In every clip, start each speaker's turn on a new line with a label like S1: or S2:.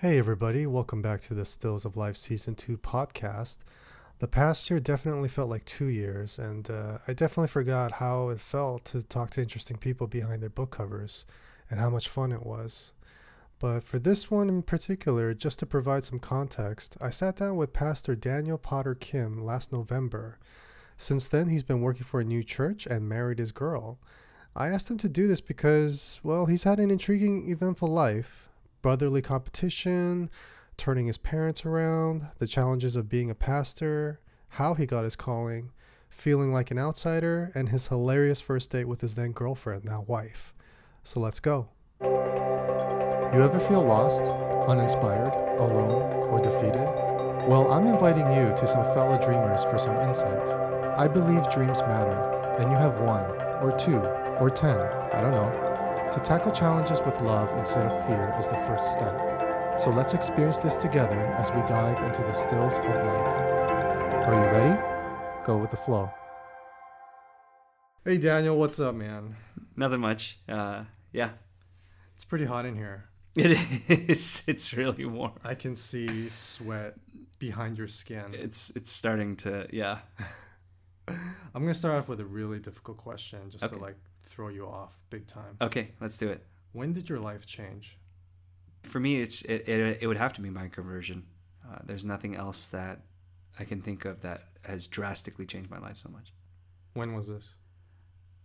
S1: Hey, everybody, welcome back to the Stills of Life Season 2 podcast. The past year definitely felt like two years, and uh, I definitely forgot how it felt to talk to interesting people behind their book covers and how much fun it was. But for this one in particular, just to provide some context, I sat down with Pastor Daniel Potter Kim last November. Since then, he's been working for a new church and married his girl. I asked him to do this because, well, he's had an intriguing, eventful life brotherly competition, turning his parents around, the challenges of being a pastor, how he got his calling, feeling like an outsider, and his hilarious first date with his then girlfriend, now wife. So let's go. You ever feel lost, uninspired, alone, or defeated? Well, I'm inviting you to some fellow dreamers for some insight. I believe dreams matter, and you have one, or two, or ten, I don't know. To tackle challenges with love instead of fear is the first step. So let's experience this together as we dive into the stills of life. Are you ready? Go with the flow. Hey Daniel, what's up, man?
S2: Nothing much. Uh, yeah,
S1: It's pretty hot in here.
S2: it is. It's really warm.
S1: I can see sweat behind your skin.
S2: It's it's starting to yeah.
S1: I'm gonna start off with a really difficult question just to like throw you off big time.
S2: Okay, let's do it.
S1: When did your life change?
S2: For me, it's it it, it would have to be my conversion. Uh, there's nothing else that I can think of that has drastically changed my life so much.
S1: When was this?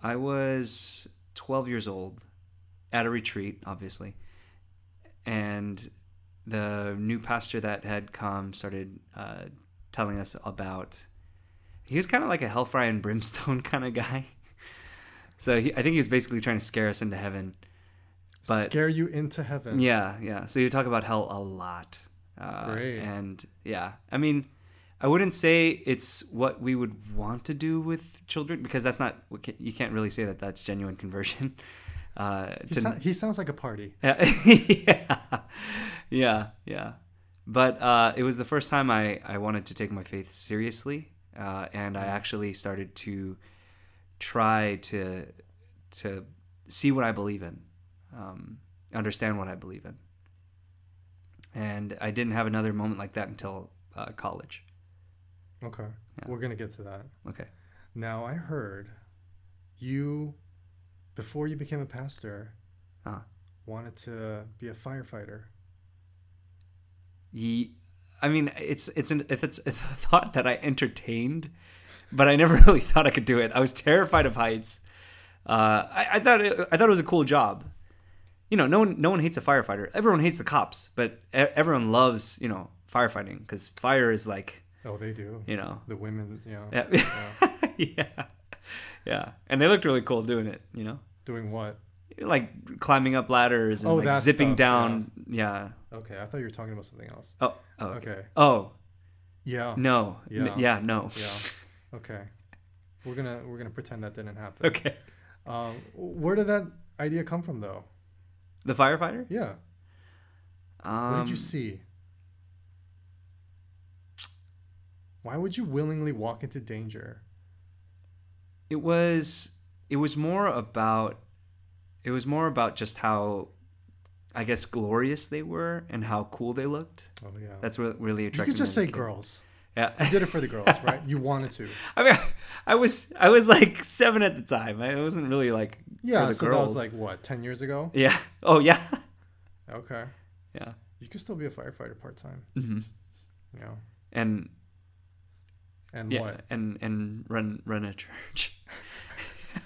S2: I was 12 years old at a retreat, obviously, and the new pastor that had come started uh, telling us about. He was kind of like a hellfire and brimstone kind of guy. So he, I think he was basically trying to scare us into heaven. But-
S1: Scare you into heaven.
S2: Yeah, yeah. So you talk about hell a lot. Uh,
S1: Great.
S2: And yeah, I mean, I wouldn't say it's what we would want to do with children because that's not you can't really say that that's genuine conversion. Uh,
S1: He,
S2: to-
S1: sou- he sounds like a party.
S2: yeah, yeah, yeah. But uh, it was the first time I, I wanted to take my faith seriously, uh, and I actually started to try to to see what I believe in, um, understand what I believe in. And I didn't have another moment like that until uh, college.
S1: Okay.
S2: Yeah.
S1: We're gonna get to that.
S2: Okay.
S1: Now I heard you before you became a pastor
S2: Uh,
S1: wanted to be a firefighter.
S2: Ye, I mean, it's it's an if it's a thought that I entertained, but I never really thought I could do it. I was terrified of heights. Uh, I, I thought it, I thought it was a cool job. You know, no one no one hates a firefighter. Everyone hates the cops, but everyone loves you know firefighting because fire is like
S1: Oh, they do.
S2: you know
S1: The women, yeah.
S2: yeah yeah yeah, and they looked really cool doing it. You know,
S1: Doing what?
S2: like climbing up ladders and
S1: Oh,
S2: like zipping
S1: stuff,
S2: down. Yeah.
S1: Okay, I thought you were talking about something else.
S2: Oh. Oh. Okay.
S1: Okay.
S2: Oh
S1: Yeah.
S2: no. N-
S1: Yeah.
S2: yeah. No.
S1: Yeah. Okay. We're gonna we're gonna pretend that didn't happen.
S2: Okay.
S1: Um, where did that idea come from, though?
S2: The firefighter?
S1: Yeah.
S2: Um,
S1: What did you see? Why would you willingly walk into danger?
S2: It was. It was more about. It was more about just how, I guess, glorious they were and how cool they looked.
S1: Oh yeah.
S2: That's what really attracted.
S1: you could just say
S2: as a kid.
S1: girls.
S2: Yeah.
S1: I did it for the girls, right? You wanted to.
S2: I mean, I was I was like seven at the time. I wasn't really like
S1: Yeah. so that
S2: girls.
S1: was like what, ten years ago?
S2: yeah. Oh yeah.
S1: Okay.
S2: Yeah.
S1: You could still be a firefighter part time.
S2: hmm
S1: You know.
S2: And
S1: And
S2: yeah,
S1: what?
S2: and and run run a church.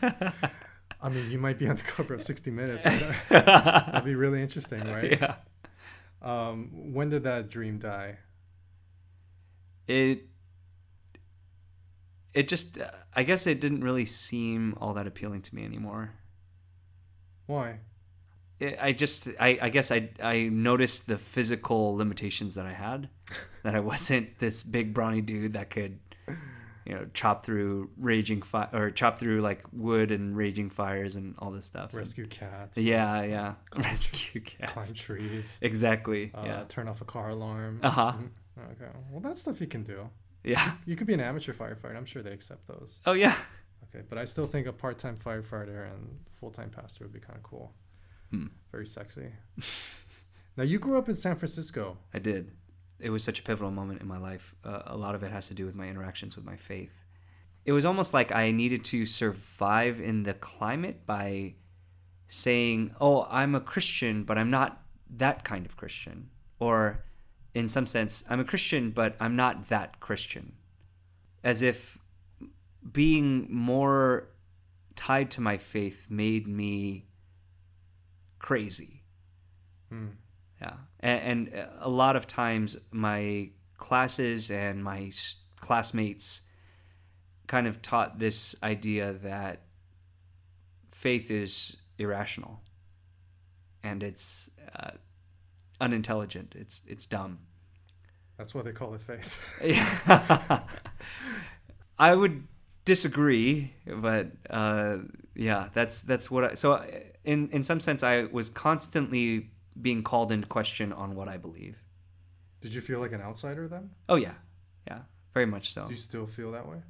S1: I mean, you might be on the cover of 60 Minutes. That'd be really interesting, right?
S2: Yeah.
S1: Um, when did that dream die?
S2: it it just i guess it didn't really seem all that appealing to me anymore
S1: Why?
S2: it, i just I, I guess i i noticed the physical limitations that i had that i wasn't this big brawny dude that could you know chop through raging fire or chop through like wood and raging fires and all this stuff And-
S1: Rescue cats.
S2: yeah yeah rescue cats
S1: Climb trees.
S2: exactly
S1: Uh,
S2: yeah
S1: Turn off a car alarm.
S2: uh-huh
S1: Mhm. Okay. Well, that's stuff you can do.
S2: yeah
S1: You could be an amateur firefighter. I'm sure they accept those.
S2: oh yeah
S1: Okay. But I still think a part time firefighter and full time pastor would be kind of cool.
S2: Hmm.
S1: Very sexy. Now you grew up in San Francisco.
S2: I did. It was such a pivotal moment in my life. Uh, a lot of it has to do with my interactions with my faith. It was almost like I needed to survive in the climate by saying, "Oh, I'm a Christian, but I'm not that kind of Christian," or in some sense, I'm a Christian, but I'm not that Christian. As if being more tied to my faith made me crazy.
S1: Hmm.
S2: Yeah. And, and a lot of times my classes and my classmates kind of taught this idea that faith is irrational and it's uh, unintelligent. It's it's dumb.
S1: That's why they call it faith.
S2: Yeah. I would disagree, but uh, yeah, that's that's what I. So in in some sense, I was constantly being called into question on what I believe.
S1: Did you feel like an outsider then?
S2: Oh yeah, yeah, very much so.
S1: Do you still feel that way?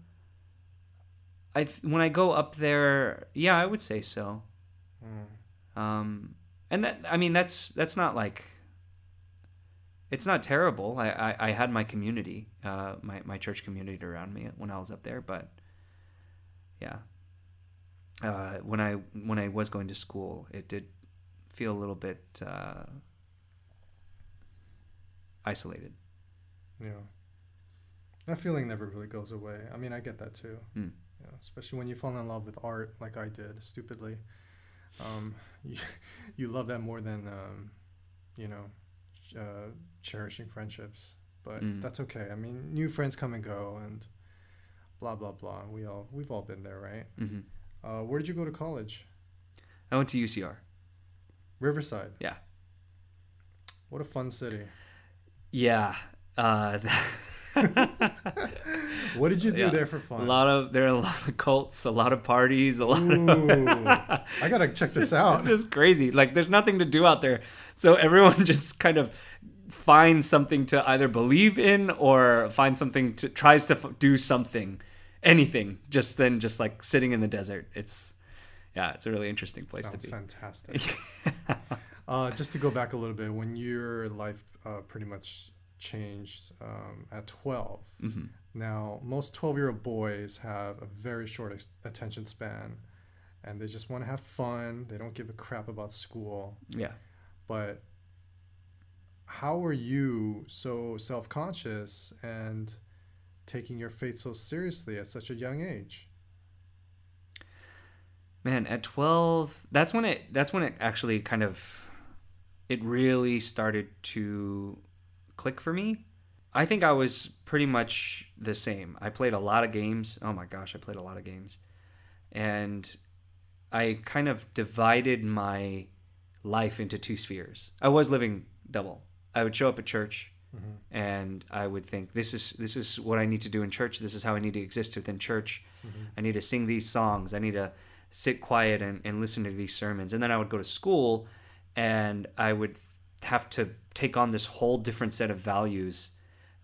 S2: I th- when I go up there, yeah, I would say so.
S1: Hmm.
S2: Um, and that I mean that's that's not like it's not terrible. I, I, I had my community, uh, my my church community around me when I was up there, but yeah, uh, when I when I was going to school, it did feel a little bit uh, isolated.
S1: Yeah. That feeling never really goes away. I mean, I get that too.
S2: Mm.
S1: Yeah, especially when you fall in love with art, like I did, stupidly. Um, you, you love that more than, um, you know, uh, cherishing friendships. But
S2: Mm.
S1: that's okay. I mean, new friends come and go, and blah blah blah. We all we've all been there, right?
S2: hmm
S1: Uh, where did you go to college?
S2: I went to UCR.
S1: Riverside.
S2: Yeah.
S1: What a fun city.
S2: Yeah. Uh,
S1: What did you do
S2: Yeah.
S1: there for fun?
S2: a lot of there are a lot of cults, a lot of parties, a lot
S1: Ooh,
S2: of.
S1: I gotta check
S2: It's
S1: this
S2: just-
S1: out.
S2: It's just crazy. Like there's nothing to do out there, so everyone just kind of finds something to either believe in or find something to tries to f- do something, anything. Just then, just like sitting in the desert. It's yeah, it's a really interesting place
S1: Sounds
S2: to be.
S1: fantastic. uh, just to go back a little bit, when your life uh, pretty much changed um, at 12,
S2: hmm
S1: now most 12 year old boys have a very short ex- attention span and they just want to have fun. They don't give a crap about school.
S2: Yeah.
S1: But how are you so self conscious and taking your faith so seriously at such a young age?
S2: Man at 12 that's when it that's when it actually kind of it really started to click for me. I think i was pretty much the same. I played a lot of games. Oh my gosh i played a lot of games. And i kind of divided my life into two spheres. I was living double. I would show up at church
S1: Mm-hmm.
S2: and i would think this is this is what i need to do in church. This is how i need to exist within church.
S1: Mm-hmm.
S2: I need to sing these songs. I need to sit quiet and, and listen to these sermons. And then I would go to school and I would have to take on this whole different set of values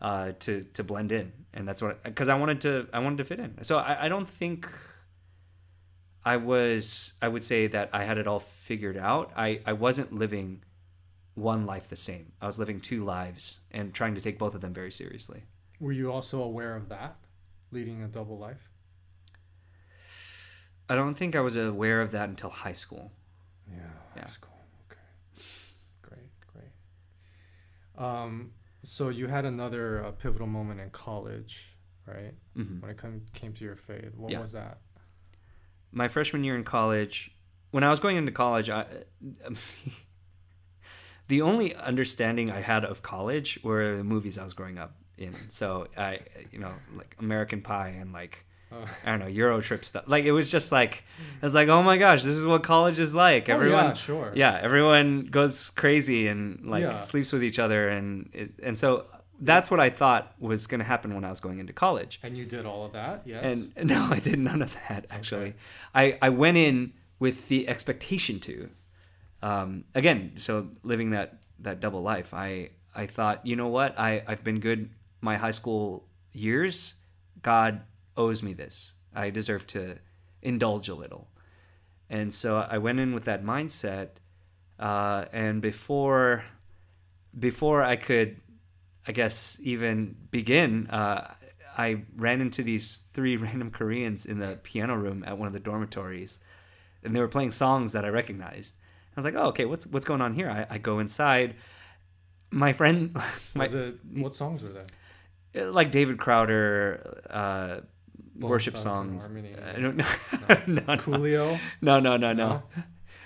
S2: uh, to to blend in. And that's what because I wanted to I wanted to fit in. So I, I don't think I was I would say that I had it all figured out. I, I wasn't living one life the same. I was living two lives and trying to take both of them very seriously.
S1: Were you also aware of that, leading a double life?
S2: I don't think I was aware of that until high school.
S1: Yeah,
S2: Yeah.
S1: that's cool. Okay, great, great. Um, so you had another uh, pivotal moment in college, right?
S2: hmm
S1: When it come, came to your faith, what
S2: Yeah.
S1: was that?
S2: my freshman year in college, when I was going into college, I, the only understanding I had of college were the movies I was growing up in. So I, you know, like American Pie and like I don't know Euro Trip stuff. Like it was just like I was like, oh my gosh, this is what college is like. Everyone,
S1: oh, yeah, sure.
S2: yeah, everyone goes crazy and like
S1: Yeah.
S2: sleeps with each other, and it, and so that's what I thought was going to happen when I was going into college.
S1: And you did all of that, yes.
S2: And no, I did none of that actually. I, I went in with the expectation to. Um, again, so living that that double life, I I thought, you know what, I I've been good my high school years. God owes me this. I deserve to indulge a little, and so I went in with that mindset. Uh, and before before I could, I guess, even begin, uh, I ran into these three random Koreans in the piano room at one of the dormitories, and they were playing songs that I recognized. I was like, "Oh, okay, what's what's going on here?" I, I go inside. My friend, my,
S1: Was it what songs were they?
S2: like David Crowder, uh, Worship songs. I don't know. no, no,
S1: Coolio.
S2: no, no, no, no.
S1: No?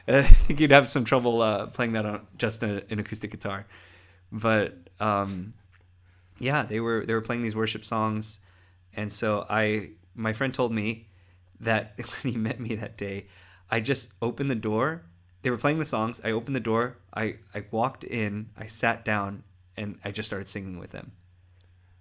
S2: I think you'd have some trouble uh, playing that on just a, an acoustic guitar. But um, yeah, they were they were playing these worship songs, and so I my friend told me that when he met me that day, I just opened the door. They were playing the songs. I opened the door. I I walked in. I sat down, and I just started singing with them.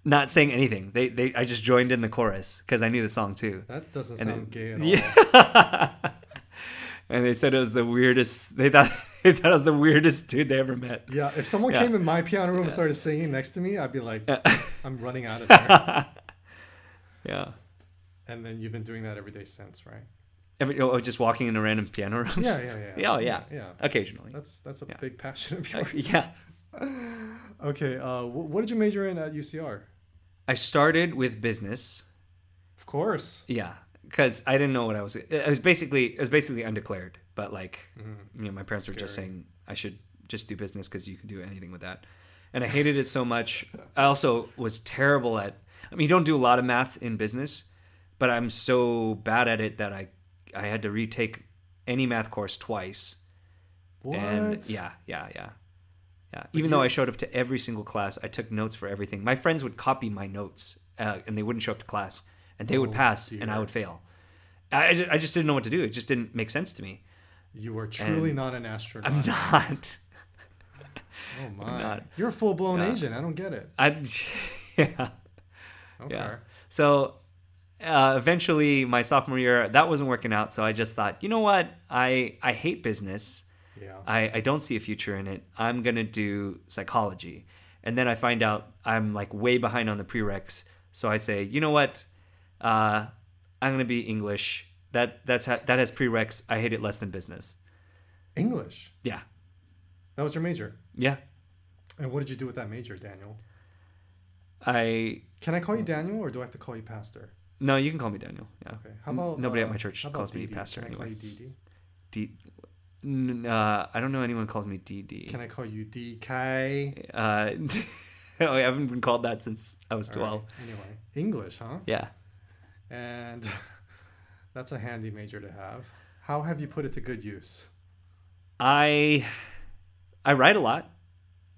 S2: Not saying anything. They they I just joined in the chorus because I knew the song too.
S1: That doesn't
S2: And
S1: sound
S2: it-
S1: gay at all.
S2: Yeah. and they said it was the weirdest. They thought they thought it was the weirdest dude they ever met.
S1: Yeah, if someone
S2: Yeah.
S1: came in my piano room and started singing next to me, I'd be like, I'm running out of there.
S2: Yeah.
S1: and then you've been doing that every day since, right?
S2: Every, oh, just walking in a random piano room.
S1: Yeah, yeah, yeah.
S2: Yeah, oh, yeah.
S1: Yeah.
S2: Occasionally.
S1: That's that's a
S2: Yeah.
S1: big passion of
S2: Uh,
S1: yours.
S2: yeah.
S1: Okay, uh, wh- what did you major in at UCR?
S2: I started with business.
S1: Of course.
S2: Yeah, because I didn't know what I was. It was basically it was basically undeclared, but like
S1: Mm-hmm.
S2: you know, my parents were just saying I should just do business because you could do anything with that, and I hated it so much. I also was terrible at. I mean, you don't do a lot of math in business, but I'm so bad at it that I I had to retake any math course twice.
S1: What?
S2: And yeah, yeah, yeah. Yeah. Even though I showed up to every single class, I took notes for everything. My friends would copy my notes uh, and they wouldn't show up to class and they would
S1: Oh,
S2: pass and I would fail. I, I just didn't know what to do. It just didn't make sense to me.
S1: You are truly
S2: And-
S1: not an astronaut.
S2: I'm not.
S1: oh my.
S2: not.
S1: You're a full blown
S2: Yeah.
S1: Asian. I don't get it.
S2: I, yeah.
S1: Okay.
S2: Yeah. So uh, eventually, my sophomore year, that wasn't working out. So I just thought, you know what? I, I hate business.
S1: Yeah.
S2: I, I don't see a future in it. I'm gonna do psychology, and then I find out I'm like way behind on the prereqs. So I say, you know what? Uh, I'm gonna be English. That that's ha- that has prereqs. I hate it less than business.
S1: English.
S2: Yeah,
S1: That was your major.
S2: yeah.
S1: And what did you do with that major, Daniel?
S2: I
S1: Can I call you Daniel or do I have to call you Pastor?
S2: no, you can call me Daniel. Yeah.
S1: Okay. How about
S2: nobody
S1: uh,
S2: at my church
S1: how about
S2: calls me pastor
S1: Can I call
S2: anyway?
S1: you Didi?
S2: D. Uh, I don't know anyone calls me DD.
S1: Can I call you DK?
S2: Uh, oh, I haven't been called that since I was
S1: All
S2: twelve.
S1: right. Anyway, English, huh?
S2: Yeah.
S1: And that's a handy major to have. How have you put it to good use?
S2: I I write a lot.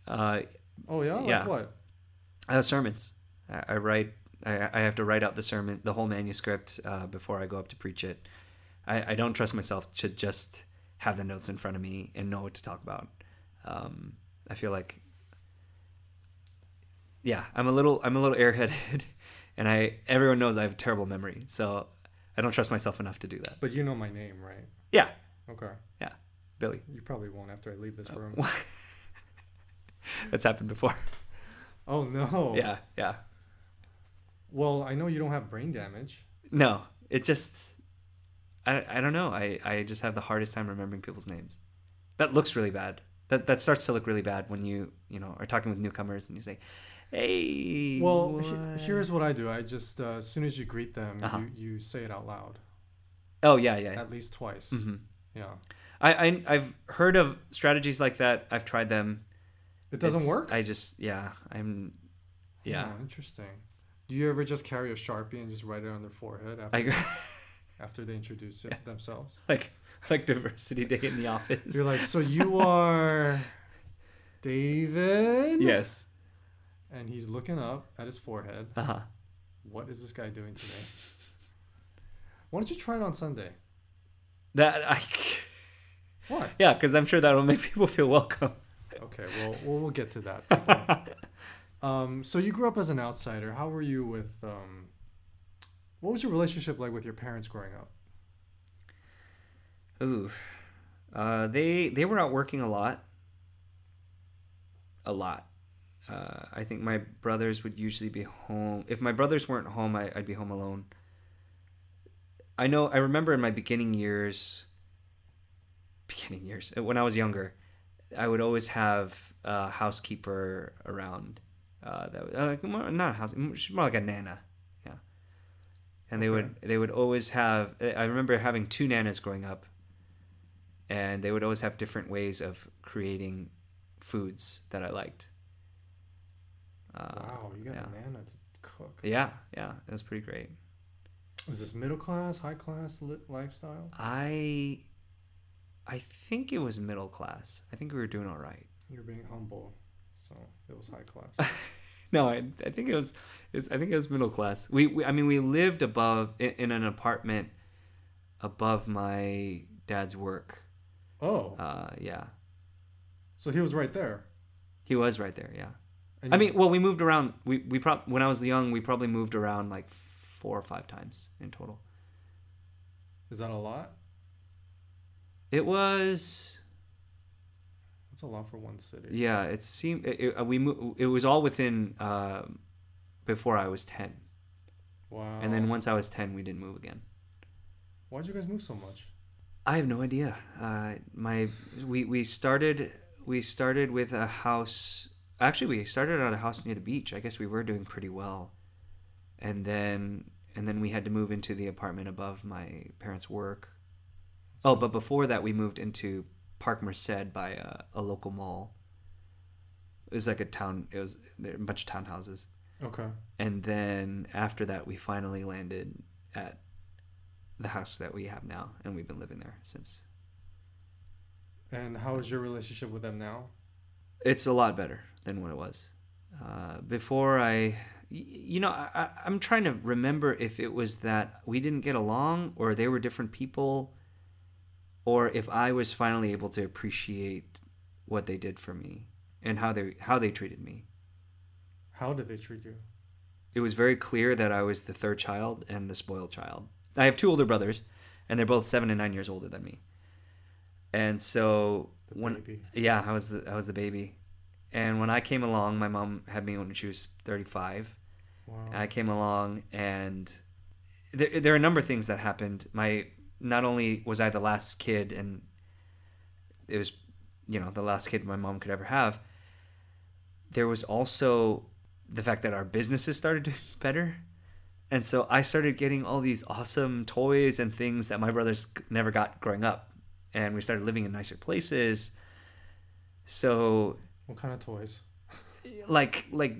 S2: Uh,
S1: Oh yeah, like
S2: Yeah.
S1: what?
S2: uh, sermons. I, I write. I, I have to write out the sermon, the whole manuscript, uh, before I go up to preach it. I, I don't trust myself to just have the notes in front of me and know what to talk about. Um, I feel like, yeah, I'm a little, I'm a little airheaded, and I everyone knows I have a terrible memory, so I don't trust myself enough to do that.
S1: But you know my name, right?
S2: Yeah,
S1: Okay.
S2: yeah, Billy.
S1: You probably won't after I leave this room.
S2: That's happened before.
S1: Oh no.
S2: Yeah, yeah.
S1: Well, I know you don't have brain damage.
S2: No, it just I, I don't know. I, I just have the hardest time remembering people's names. That looks really bad. That that starts to look really bad when you you know are talking with newcomers and you say, "Hey."
S1: Well, he- here's what I do. I just uh, as soon as you greet them,
S2: Uh-huh.
S1: you, you say it out loud
S2: Oh yeah, yeah.
S1: at least twice.
S2: hmm
S1: Yeah.
S2: I, I I've heard of strategies like that. I've tried them.
S1: It doesn't
S2: It's-
S1: work.
S2: I just yeah. I'm yeah.
S1: Oh, interesting. Do you ever just carry a sharpie and just write it on their forehead after,
S2: I
S1: after they introduce it themselves?
S2: like like diversity day in the office.
S1: You're like, so you are David?
S2: yes.
S1: And he's looking up at his forehead.
S2: Uh huh.
S1: What is this guy doing today? Why don't you try it on Sunday?
S2: That I.
S1: What?
S2: Yeah, because I'm sure that'll make people feel welcome.
S1: Okay, well, we'll, we'll get to that. um, so you grew up as an outsider. How were you with? Um, what was your relationship like with your parents growing up?
S2: Ooh, uh, they they were out working a lot. A lot. Uh, I think my brothers would usually be home. If my brothers weren't home, I, I'd be home alone. I know. I remember in my beginning years. Beginning years when I was younger, I would always have a housekeeper around. Uh, that was, uh, not a house, more like a nana. And they
S1: Okay.
S2: would they would always have. I remember having two nanas growing up, and they would always have different ways of creating foods that I liked. Uh,
S1: wow, you got
S2: yeah.
S1: a nana to cook.
S2: Yeah, yeah, it was pretty great.
S1: Was this middle class, high class li- lifestyle?
S2: I, I think it was middle class. I think we were doing all right.
S1: You're being humble, so it was high class.
S2: No, I, I think it was, it's, I think it was middle class. We, we I mean, we lived above in, in an apartment above my dad's work.
S1: oh,
S2: Uh, yeah,
S1: so he was right there.
S2: he was right there. Yeah.
S1: And
S2: I mean, well, we moved around. We we prob when I was young, we probably moved around like four or five times in total.
S1: is that a lot?
S2: It was
S1: That's a lot for one city.
S2: yeah. It seemed it, it, we mo- it was all within um, before I was ten,
S1: Wow.
S2: and then once I was ten, we didn't move again.
S1: why'd you guys move so much?
S2: I have no idea. Uh, my we we started we started with a house. Actually, we started at a house near the beach. I guess we were doing pretty well, and then and then we had to move into the apartment above my parents' work. Oh, but before that, we moved into Park Merced by a, a local mall. It was like a town. It was there a bunch of townhouses,
S1: Okay.
S2: and then after that, we finally landed at the house that we have now, and we've been living there since.
S1: And how is your relationship with them now?
S2: It's a lot better than what it was uh, before. I, you know, I, I- I'm trying to remember if it was that we didn't get along, or they were different people, or if I was finally able to appreciate what they did for me and how they how they treated me.
S1: How did they treat you?
S2: It was very clear that I was the third child and the spoiled child. I have two older brothers, and they're both seven and nine years older than me. And so
S1: The
S2: when
S1: baby.
S2: yeah, I was the I was the baby, and when I came along, my mom had me when she was thirty five.
S1: Wow.
S2: I came along, and there there are a number of things that happened. My not only was I the last kid, and it was you know the last kid my mom could ever have. There was also the fact that our businesses started doing better. And so I started getting all these awesome toys and things that my brothers never got growing up. And we started living in nicer places. So
S1: what kind of toys?
S2: like like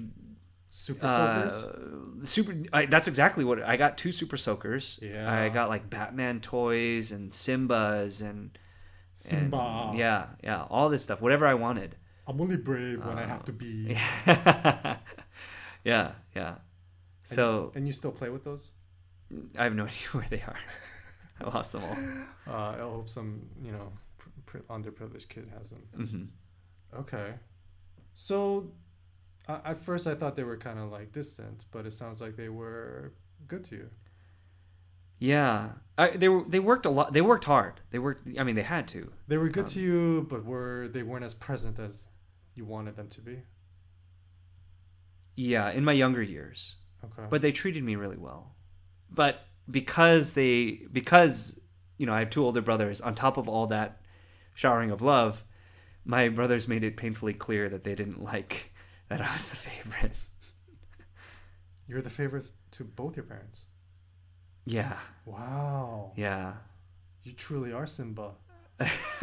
S1: Super
S2: uh,
S1: soakers.
S2: super I, that's exactly what I got two super soakers.
S1: Yeah.
S2: I got like Batman toys and Simbas and
S1: Simba.
S2: and- yeah, yeah, all this stuff, whatever I wanted.
S1: I'm only brave when I have
S2: Uh,
S1: to be.
S2: yeah, yeah. So
S1: And you still play with those?
S2: I have no idea where they are. I lost them all.
S1: Uh, I hope some, you know, pr- pr- underprivileged kid has them.
S2: hmm
S1: Okay. So, uh, at first I thought they were kind of like distant, but it sounds like they were good to you.
S2: Yeah, I, they were. They worked a lot. They worked hard. They worked. I mean, they had to.
S1: They were good
S2: Um,
S1: to you, but were they weren't as present as you wanted them to be.
S2: Yeah, in my younger years,
S1: Okay.
S2: but they treated me really well. But because they, because you know, I have two older brothers. On top of all that showering of love, my brothers made it painfully clear that they didn't like that I was the favorite.
S1: you're the favorite to both your parents.
S2: Yeah,
S1: Wow.
S2: yeah.
S1: You truly are Simba.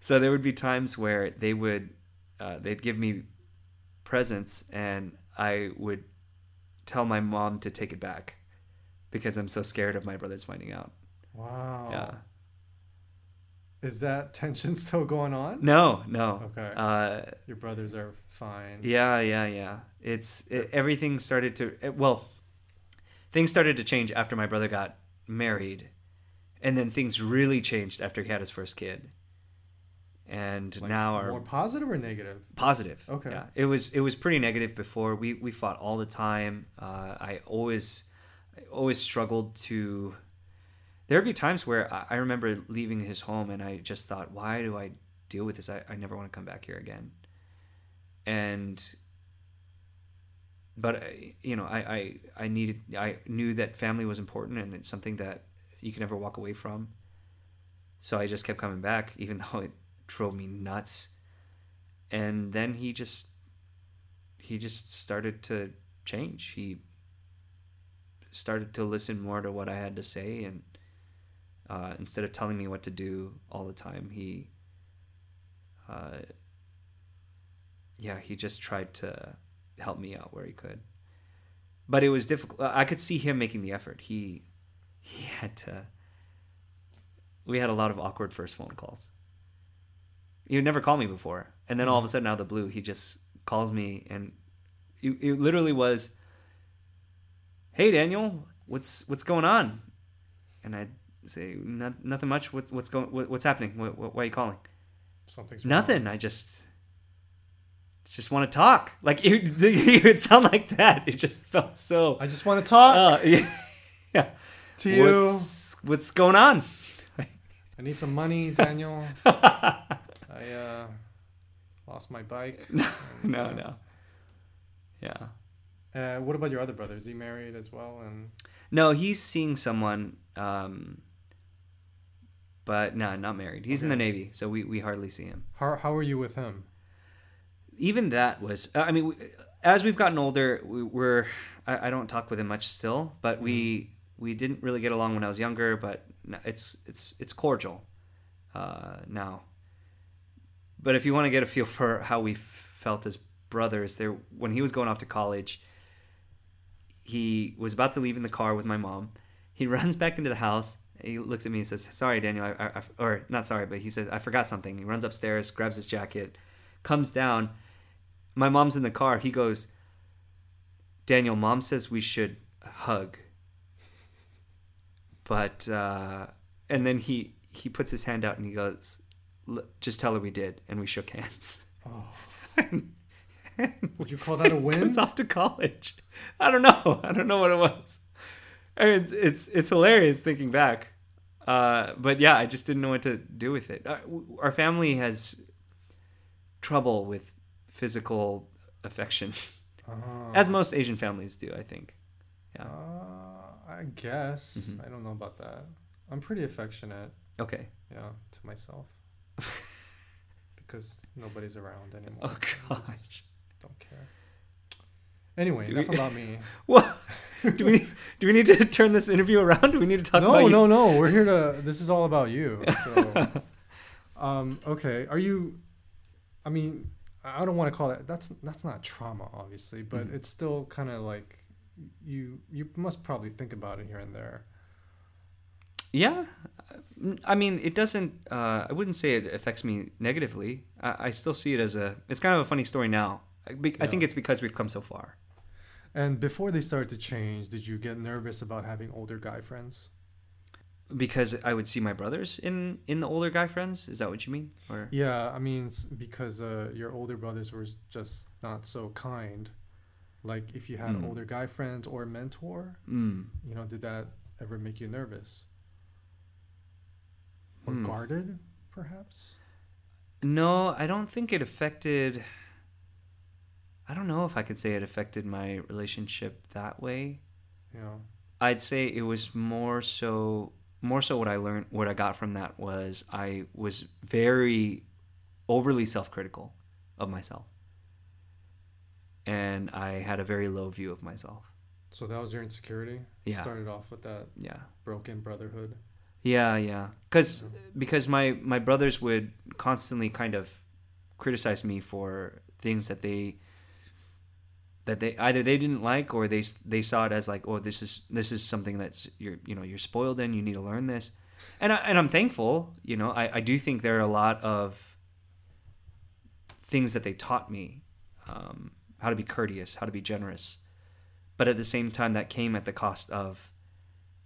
S2: so there would be times where they would uh, they'd give me presents and i would tell my mom to take it back because i'm so scared of my brothers finding out
S1: Wow.
S2: yeah
S1: Is that tension still going on?
S2: no no
S1: Okay.
S2: uh,
S1: Your brothers are fine.
S2: yeah yeah yeah it's it, everything started to it, well things started to change after my brother got married and then things really changed after he had his first kid and
S1: Like,
S2: now are
S1: more positive or negative?
S2: positive
S1: Okay.
S2: yeah it was it was pretty negative before we we fought all the time uh, i always I always struggled to there'd be times where I, remember leaving his home and i just thought why do i deal with this i, I never want to come back here again and but uh, you know I, I i needed i knew that family was important and it's something that you can never walk away from so i just kept coming back even though it drove me nuts. And then he just he just started to change. He started to listen more to what I had to say and uh, instead of telling me what to do all the time, he uh, yeah, he just tried to help me out where he could. But it was difficult. I could see him making the effort. He he had to. We had a lot of awkward first phone calls. He would never call me before, and then all of a sudden, out of the blue, he just calls me, and it, it literally was, "Hey, Daniel, what's what's going on?" And I'd say, "Not, "Nothing much. What, what's going? What, what's happening? What, what, why are you calling?"
S1: Something's wrong.
S2: Nothing. I just just want to talk. Like it, it would sound like that. It just felt so.
S1: I just want to talk
S2: Uh, yeah. yeah.
S1: to you.
S2: What's what's going on?
S1: I need some money, Daniel. I uh, lost my bike.
S2: no,
S1: And,
S2: no,
S1: uh,
S2: no. Yeah.
S1: Uh, what about your other brother? Is he married as well? And
S2: No, he's seeing someone. Um, but no, not married. He's in the Navy, so we, we hardly see him.
S1: how how are you with him?
S2: even that was uh, i mean we, as we've gotten older we, we're I, I don't talk with him much still but we we didn't really get along when i was younger but it's it's it's cordial uh, now but if you want to get a feel for how we felt as brothers there when he was going off to college he was about to leave in the car with my mom he runs back into the house he looks at me and says sorry daniel I, I, or not sorry but he says i forgot something he runs upstairs grabs his jacket comes down my mom's in the car. He goes, Daniel, mom says we should hug. But, uh, and then he, he puts his hand out and he goes, "L- just tell her we did. And we shook hands.
S1: Oh, would you call that a win?
S2: Goes off to college. I don't know. I don't know what it was. I mean, it's, it's, it's hilarious thinking back. Uh, but yeah, I just didn't know what to do with it. Our, our family has trouble with physical affection.
S1: Uh,
S2: as most Asian families do, I think. Yeah.
S1: uh, I guess
S2: Mhm.
S1: I don't know about that. I'm pretty affectionate,
S2: Okay.
S1: yeah, to myself because nobody's around anymore.
S2: Oh gosh.
S1: don't care. Anyway, enough about me.
S2: What? do we do we need to turn this interview around? Do we need to talk
S1: no,
S2: about you?
S1: no, no. No. We're here to. This is all about you. So, um, okay. Are you? I mean, I don't want to call that. That's that's not trauma, obviously, but
S2: Mhm.
S1: it's still kind of like you. You must probably think about it here and there.
S2: Yeah. I mean, it doesn't. Uh, I wouldn't say it affects me negatively. I, I still see it as a. It's kind of a funny story now. I, be, I think it's because we've come so far.
S1: And before they started to change, did you get nervous about having older guy friends?
S2: Because I would see my brothers in in the older guy friends. Is that what you mean? Or
S1: Yeah, I mean, because uh, your older brothers were just not so kind. Like, if you had
S2: Mm.
S1: older guy friends or a mentor,
S2: mm,
S1: you know, did that ever make you nervous or
S2: Hmm.
S1: guarded, perhaps?
S2: no, I don't think it affected. I don't know if I could say it affected my relationship that way.
S1: Know,
S2: I'd say it was more so more so what I learned what I got from that was I was very overly self-critical of myself. And I had a very low view of myself.
S1: so that was your insecurity.
S2: Yeah.
S1: Started off with that
S2: Yeah.
S1: broken brotherhood.
S2: Yeah, yeah. Cuz
S1: Yeah.
S2: because my my brothers would constantly kind of criticize me for things that they that they either they didn't like or they they saw it as like oh this is this is something that's you're you know you're spoiled in you need to learn this and I, and I'm thankful you know I, I do think there are a lot of things that they taught me um, how to be courteous how to be generous but at the same time that came at the cost of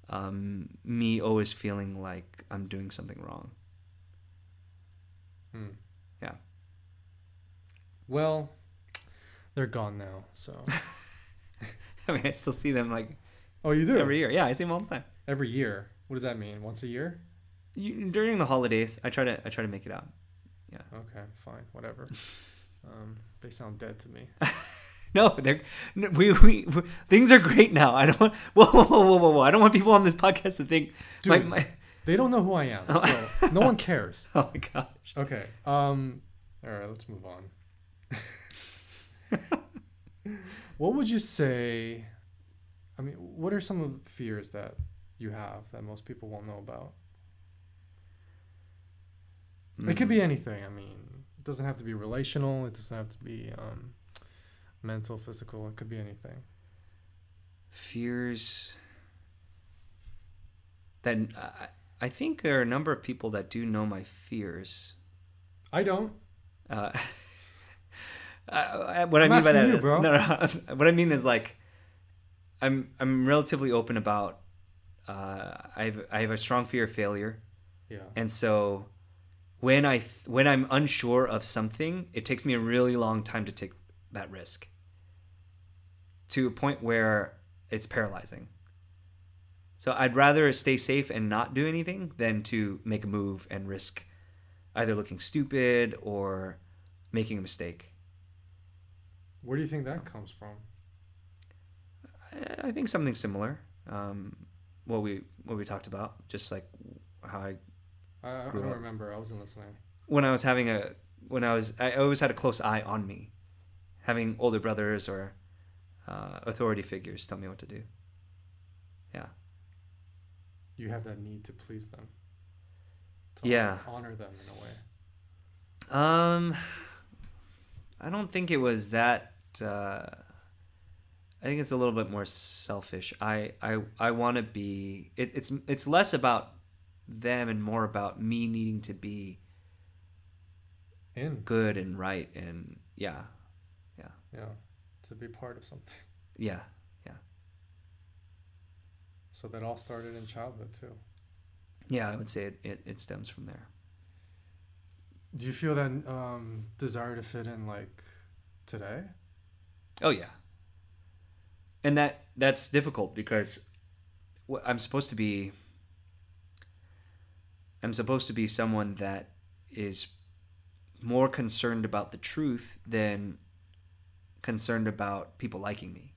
S2: um, me always feeling like I'm doing something wrong
S1: Hmm.
S2: Yeah.
S1: Well, they're gone now. So.
S2: I mean I still see them like
S1: oh, you do
S2: every year yeah I see them all the time
S1: Every year. What does that mean? Once a year?
S2: you, during the holidays I try to I try to make it out Yeah.
S1: Okay, fine, whatever. um, they sound dead to me.
S2: No, they're no, we, we, we things are great now. I don't want whoa, whoa whoa whoa whoa. I don't want people on this podcast to think my,
S1: Dude.
S2: my
S1: They don't know who I am,
S2: Oh.
S1: so no one cares.
S2: Oh my gosh.
S1: Okay. Um. All right. Let's move on. What would you say? I mean, what are some of the fears that you have that most people won't know about? It could
S2: Mm.
S1: be anything. I mean, it doesn't have to be relational. It doesn't have to be um, mental, physical. It could be anything.
S2: fears that I, I think there are a number of people that do know my fears.
S1: I don't.
S2: Uh, I- what
S1: I'm
S2: I mean by that,
S1: you, bro.
S2: No, no, what I mean is like, I'm I'm relatively open about. Uh, I have I have a strong fear of failure,
S1: Yeah.
S2: and so when I th- when I'm unsure of something, it takes me a really long time to take that risk. To a point where it's paralyzing. So I'd rather stay safe and not do anything than to make a move and risk either looking stupid or making a mistake.
S1: Where do you think that comes from?
S2: I- I think something similar. Um, what we what we talked about, just like how I
S1: I, I don't
S2: up.
S1: remember. I wasn't listening.
S2: when I was having a when I was I always had a close eye on me, having older brothers or uh, authority figures tell me what to do. Yeah,
S1: You have that need to please them. To
S2: Yeah.
S1: Honor them in a way.
S2: Um, I don't think it was that. Uh, I think it's a little bit more selfish. I I I want to be. It, it's it's less about them and more about me needing to be
S1: In.
S2: good and right and yeah
S1: Yeah. Yeah, to be part of something.
S2: Yeah, yeah
S1: So that all started in childhood too.
S2: yeah. I would say it it, it stems from there.
S1: Do you feel that um, desire to fit in like today?
S2: Oh yeah. And that that's difficult because I'm supposed to be I'm supposed to be someone that is more concerned about the truth than concerned about people liking me.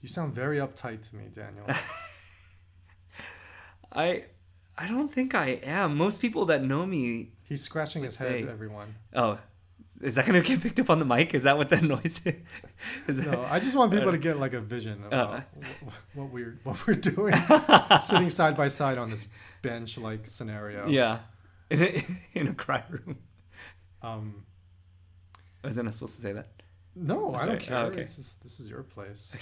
S1: You sound very uptight to me, Daniel.
S2: I I don't think I am. Most people that know me,
S1: He's scratching his head,
S2: say-
S1: everyone.
S2: oh, is that going to get picked up on the mic? Is that what that noise is? is that-
S1: No, I just want people to get like a vision
S2: Uh.
S1: what we're what we're doing, sitting side by side on this bench like scenario.
S2: Yeah. In a, in a cry room.
S1: Um.
S2: Wasn't I supposed to say that?
S1: No, I don't care.
S2: Oh, okay.
S1: It's just, this is your place.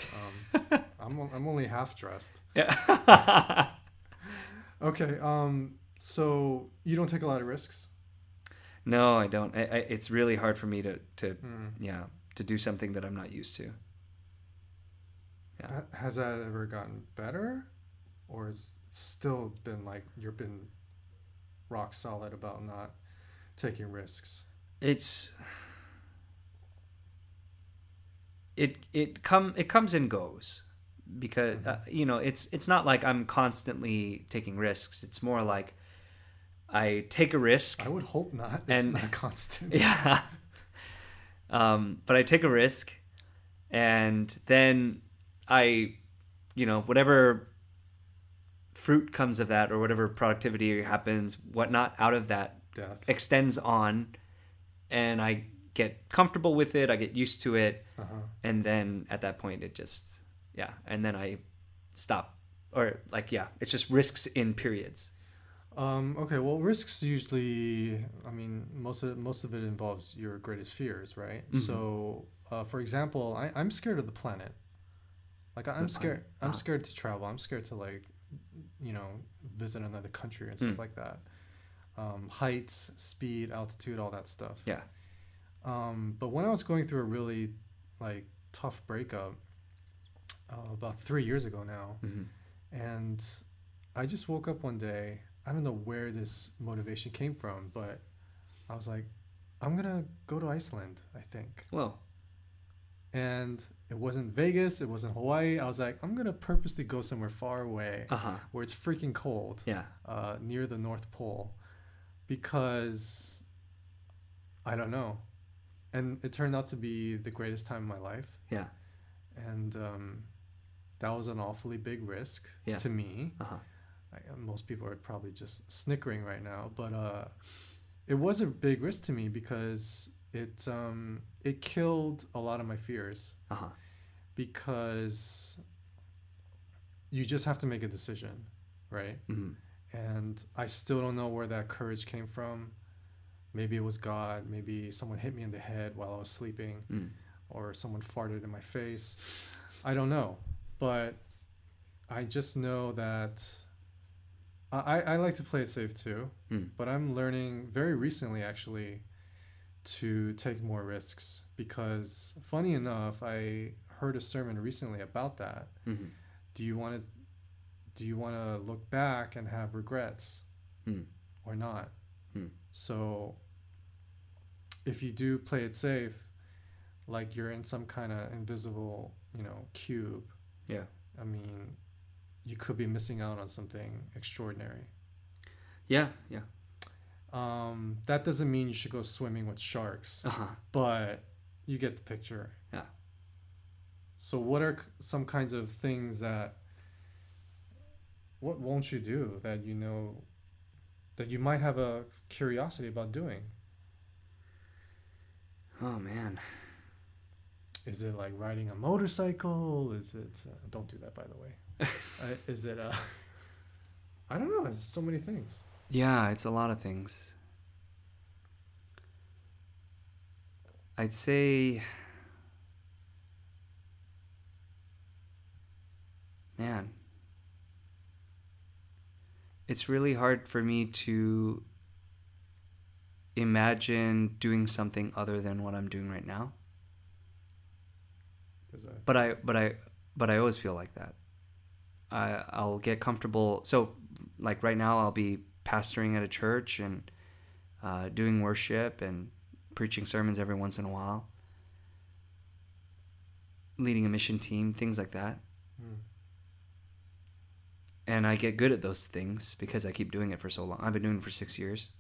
S1: Um, I'm I'm only half dressed.
S2: Yeah.
S1: Okay. Um. So you don't take a lot of risks.
S2: No, I don't. I, I, it's really hard for me to, to,
S1: Mm.
S2: yeah, to do something that I'm not used to. Yeah.
S1: Ha- Has that ever gotten better, or has it still been like you've been rock solid about not taking risks?
S2: It's, it, it come, it comes and goes because, uh, you know, it's, it's not like I'm constantly taking risks. It's more like I take a risk.
S1: I would hope not. It's
S2: And-
S1: not constant.
S2: Yeah. Um, but I take a risk, and then I, you know, whatever fruit comes of that, or whatever productivity happens, whatnot out of that
S1: Death.
S2: extends on, and I get comfortable with it. I get used to it,
S1: Uh-huh.
S2: and then at that point, it just, yeah, and then I stop, or like, yeah, it's just risks in periods.
S1: Um, okay, well, risks usually, I mean, most of most of it involves your greatest fears, right?
S2: Mhm.
S1: So, uh, for example, I, I'm scared of the planet. Like, I'm scared. I'm
S2: Ah.
S1: scared to travel. I'm scared to like, you know, visit another country and stuff
S2: Mm.
S1: like that. Um, heights, speed, altitude, all that stuff.
S2: Yeah.
S1: Um, but when I was going through a really like tough breakup uh, about three years ago now,
S2: hmm
S1: and I just woke up one day. I don't know where this motivation came from, but I was like, I'm gonna go to Iceland, I think.
S2: Well,
S1: And it wasn't Vegas, it wasn't Hawaii. I was like, I'm gonna purposely go somewhere far away
S2: uh huh,
S1: where it's freaking cold,
S2: yeah,
S1: uh, near the North Pole, because I don't know. And it turned out to be the greatest time of my life.
S2: yeah,
S1: And um, that was an awfully big risk
S2: Yeah.
S1: to me.
S2: uh huh,
S1: I, most people are probably just snickering right now, but uh, it was a big risk to me because it um, it killed a lot of my fears
S2: Uh huh.
S1: because you just have to make a decision, right?
S2: hmm
S1: And I still don't know where that courage came from. Maybe it was God. Maybe someone hit me in the head while I was sleeping,
S2: Mm.
S1: or someone farted in my face. I don't know, but I just know that I, I like to play it safe too.
S2: Mm.
S1: But I'm learning very recently actually to take more risks because funny enough, I heard a sermon recently about that.
S2: hmm
S1: Do you want to do you want to look back and have regrets
S2: Hmm.
S1: or not?
S2: Hmm.
S1: So if you do play it safe, like you're in some kind of invisible, you know, cube,
S2: Yeah.
S1: I mean, you could be missing out on something extraordinary.
S2: Yeah. Yeah.
S1: Um, that doesn't mean you should go swimming with sharks,
S2: Uh huh.
S1: but you get the picture.
S2: Yeah.
S1: So, what are some kinds of things that, what won't you do that you know, that you might have a curiosity about doing?
S2: Oh man.
S1: Is it like riding a motorcycle? Is it, uh, don't do that by the way. Uh, is it, uh, I don't know, it's so many things.
S2: Yeah, it's a lot of things. I'd say, man, it's really hard for me to imagine doing something other than what I'm doing right now.
S1: That,
S2: But I, but I, but I always feel like that. I, I'll get comfortable. So, like right now, I'll be pastoring at a church and uh, doing worship and preaching sermons every once in a while, leading a mission team, things like that.
S1: Hmm.
S2: And I get good at those things because I keep doing it for so long. I've been doing it for six years,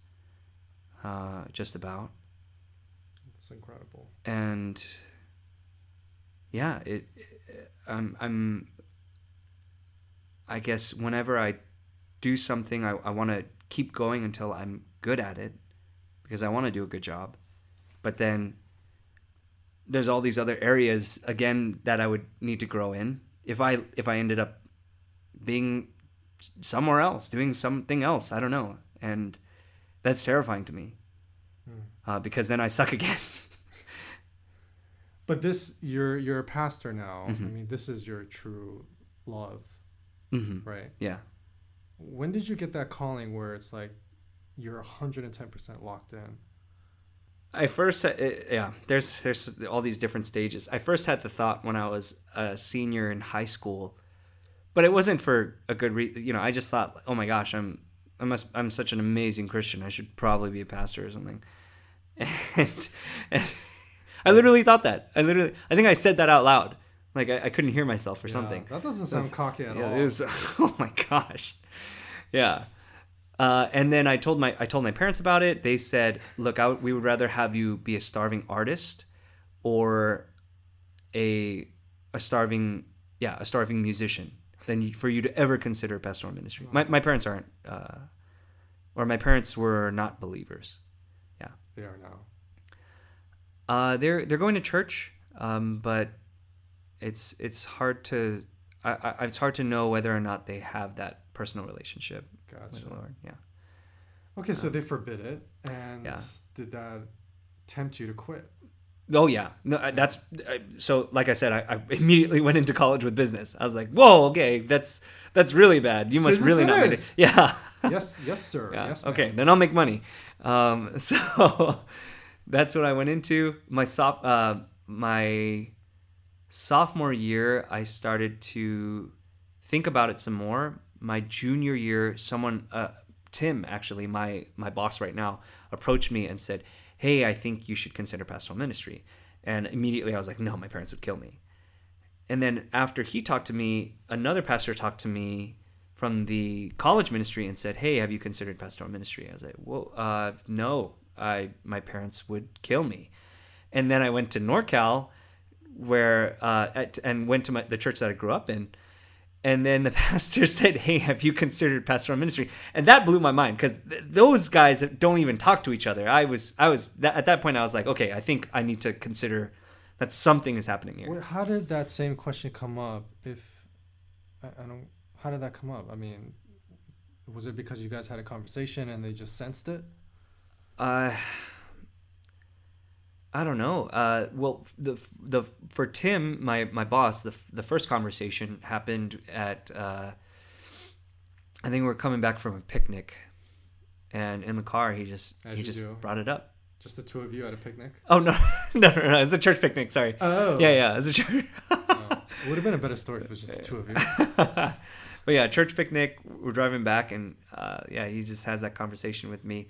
S2: uh, just about.
S1: it's incredible.
S2: and yeah it, it i'm i'm i guess whenever i do something i, I want to keep going until i'm good at it because i want to do a good job but then there's all these other areas again that i would need to grow in if i if i ended up being somewhere else doing something else i don't know and that's terrifying to me
S1: Hmm.
S2: uh, because then i suck again
S1: But this, you're you're a pastor now. I
S2: Mhm.
S1: mean, this is your true love,
S2: hmm
S1: right?
S2: yeah
S1: When did you get that calling where it's like you're 110% locked in?
S2: I first, uh, yeah. There's there's all these different stages. I first had the thought when I was a senior in high school, but it wasn't for a good reason. You know, I just thought, oh my gosh, I'm I must I'm such an amazing Christian. I should probably be a pastor or something. And, and I literally thought that. I literally, I think I said that out loud. Like I, I couldn't hear myself or
S1: Yeah,
S2: something.
S1: That doesn't sound cocky at
S2: yeah,
S1: all.
S2: it was. Oh my gosh. Yeah. Uh, and then I told my I told my parents about it. They said, "Look, I we would rather have you be a starving artist, or a a starving yeah a starving musician than for you to ever consider pastoral ministry." My my parents aren't, uh, or my parents were not believers.
S1: Yeah, they are now.
S2: Uh, they're they're going to church, um, but it's it's hard to I, I, it's hard to know whether or not they have that personal relationship with the Lord. Yeah.
S1: Okay, so they forbid it, and
S2: Yeah.
S1: did that tempt you to quit?
S2: Oh yeah. No, I- that's I, so. Like I said, I, I immediately went into college with business. I was like, whoa, okay, that's that's really bad. You must
S1: Business
S2: really
S1: it
S2: not.
S1: is.
S2: Yeah.
S1: yes, yes, sir.
S2: Yeah.
S1: Yes. ma'am.
S2: okay, then I'll make money. Um, so that's what I went into. My sop, uh, my sophomore year, I started to think about it some more. My junior year, someone, uh, Tim, actually, my my boss right now, approached me and said, "Hey, I think you should consider pastoral ministry." And immediately I was like, "No, my parents would kill me." And then after he talked to me, another pastor talked to me from the college ministry and said, "Hey, have you considered pastoral ministry?" I was like, "Well, uh, no. I my parents would kill me." And then I went to NorCal, where uh, at, and went to my, the church that I grew up in, and then the pastor said, "Hey, have you considered pastoral ministry?" And that blew my mind because th- those guys don't even talk to each other. I was, I was that, at that point, I was like, okay, I think I need to consider that something is happening here.
S1: How did that same question come up? If I, I don't, how did that come up? I mean, was it because you guys had a conversation and they just sensed it?
S2: Uh, I don't know. Uh, well, the the for Tim, my my boss, the the first conversation happened at. Uh, I think we are coming back from a picnic, and in the car, he just
S1: As
S2: he just
S1: do.
S2: brought it up.
S1: Just the two of you at a picnic?
S2: Oh no, no, no, no! It was a church picnic. Sorry.
S1: Oh.
S2: Yeah, yeah, it was a church.
S1: Oh. It would have been a better story if it was just the two of you.
S2: but yeah, church picnic. We're driving back, and uh, yeah, he just has that conversation with me.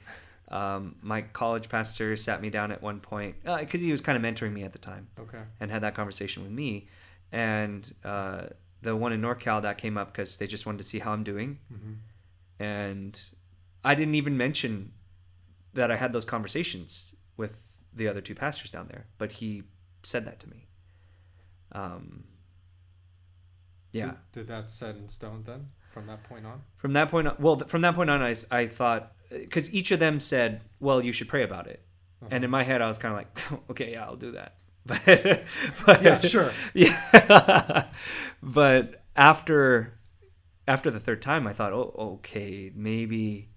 S2: Um, my college pastor sat me down at one point because he was kind of mentoring me at the time,
S1: Okay.
S2: and had that conversation with me. And uh, the one in NorCal that came up because they just wanted to see how I'm doing,
S1: hmm
S2: and I didn't even mention that I had those conversations with the other two pastors down there, but he said that to me. Um, yeah.
S1: Did, did that set in stone then from that point on?
S2: From that point on, well, from that point on, I I thought, because each of them said, well, you should pray about it.
S1: Uh-huh.
S2: And in my head, I was kind of like, okay, yeah, I'll do that. But, but
S1: Yeah, sure.
S2: Yeah. but after, after the third time, I thought, oh, okay, maybe,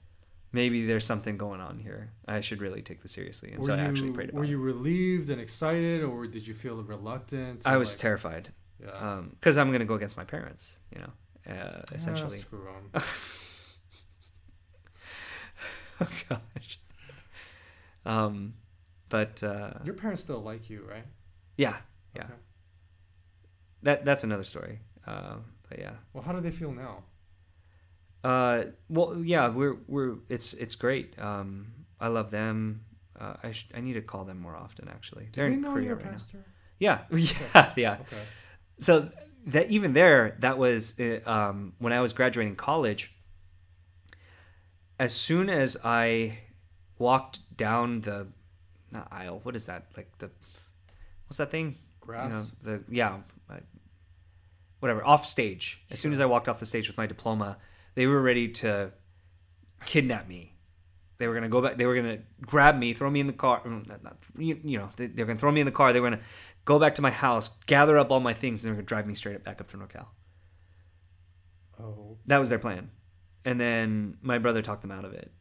S2: maybe there's something going on here. I should really take this seriously. And
S1: were
S2: so
S1: you,
S2: I actually prayed about it.
S1: Were
S2: it.
S1: you relieved and excited, or did you feel reluctant?
S2: I was
S1: like,
S2: terrified
S1: Yeah.
S2: because I'm going to go against my parents, you know, uh,
S1: Ah,
S2: essentially.
S1: screw 'em.
S2: oh gosh. Um, but uh,
S1: Your parents still like you, right?
S2: yeah, yeah.
S1: Okay.
S2: That that's another story. Uh, but yeah.
S1: Well, how do they feel now?
S2: Uh, well, yeah, we're we're it's it's great. Um, I love them. Uh, I sh- I need to call them more often. Actually,
S1: Do
S2: they're
S1: they
S2: in
S1: know you're a
S2: right now.
S1: pastor?
S2: Yeah, yeah, yeah.
S1: Okay.
S2: So that even there, that was uh, um, when I was graduating college. As soon as I walked down the not aisle, what is that like the what's that thing?
S1: Grass.
S2: You know, the yeah, whatever. Off stage. As soon as I walked off the stage with my diploma, they were ready to kidnap me. They were gonna go back. They were gonna grab me, throw me in the car. mm, Not, not, you, you know, they, they were gonna throw me in the car. They were gonna go back to my house, gather up all my things, and they were gonna drive me straight up back up to NorCal.
S1: Oh.
S2: That was their plan. And then my brother talked them out of it.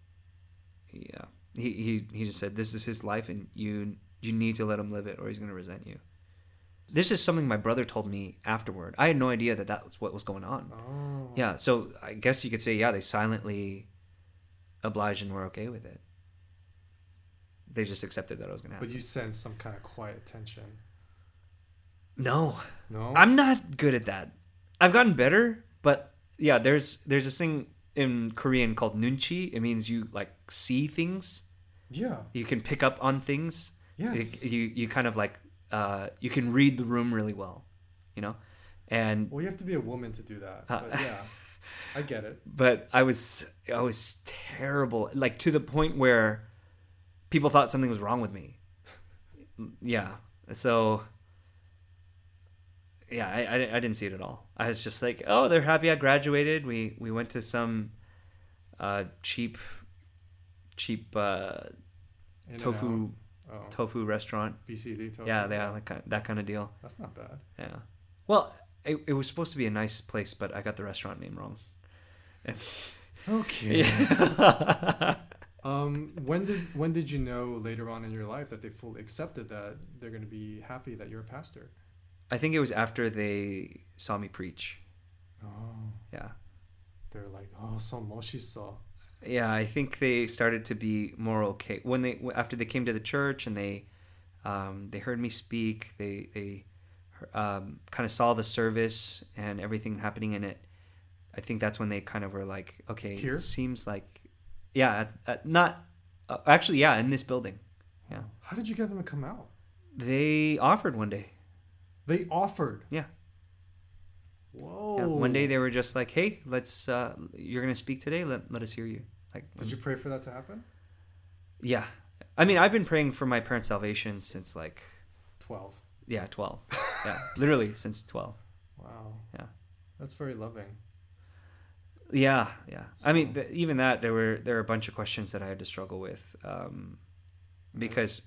S2: Yeah, uh, he he he just said, "This is his life, and you you need to let him live it, or he's gonna resent you." This is something my brother told me afterward. I had no idea that that was what was going on.
S1: Oh.
S2: Yeah, so I guess you could say, yeah, they silently obliged and were okay with it. They just accepted that it was gonna happen.
S1: But you sense some kind of quiet tension.
S2: no,
S1: No.
S2: I'm not good at that. I've gotten better, but yeah, there's there's this thing in Korean called nunchi. It means you like see things.
S1: Yeah.
S2: You can pick up on things.
S1: Yes.
S2: You you, you kind of like uh, you can read the room really well, you know. And
S1: Well, you have to be a woman to do that.
S2: Uh,
S1: But yeah, I get it.
S2: but I was I was terrible, like to the point where people thought something was wrong with me. Yeah, so yeah, I, I, I didn't see it at all. I was just like, oh, they're happy I graduated. We we went to some uh, cheap cheap uh, tofu.
S1: Oh.
S2: tofu restaurant.
S1: BCD tofu.
S2: Yeah, they had like that kind of deal.
S1: That's not bad.
S2: Yeah. Well, it, it was supposed to be a nice place, but I got the restaurant name wrong.
S1: Okay.
S2: Yeah.
S1: Um, when did when did you know later on in your life that they fully accepted that they're going to be happy that you're a pastor?
S2: I think it was after they saw me preach.
S1: Oh.
S2: Yeah.
S1: They're like, oh, so Moshi saw.
S2: Yeah, I think they started to be more okay when they after they came to the church and they um, they heard me speak. They they um, kind of saw the service and everything happening in it. I think that's when they kind of were like, okay,
S1: Here?
S2: it seems like, yeah, not uh, actually, yeah, in this building. Yeah.
S1: How did you get them to come out?
S2: They offered one day.
S1: They offered.
S2: Yeah.
S1: Whoa.
S2: Yeah, one day they were just like, "Hey, let's. Uh, you're gonna speak today. Let let us hear you." Like,
S1: Did you pray for that to happen?
S2: yeah. I mean, I've been praying for my parents' salvation since like,
S1: Twelve.
S2: yeah, twelve. yeah, literally since twelve.
S1: Wow.
S2: Yeah.
S1: That's very loving.
S2: Yeah, yeah. I mean, th- even that there were there were a bunch of questions that I had to struggle with, um, because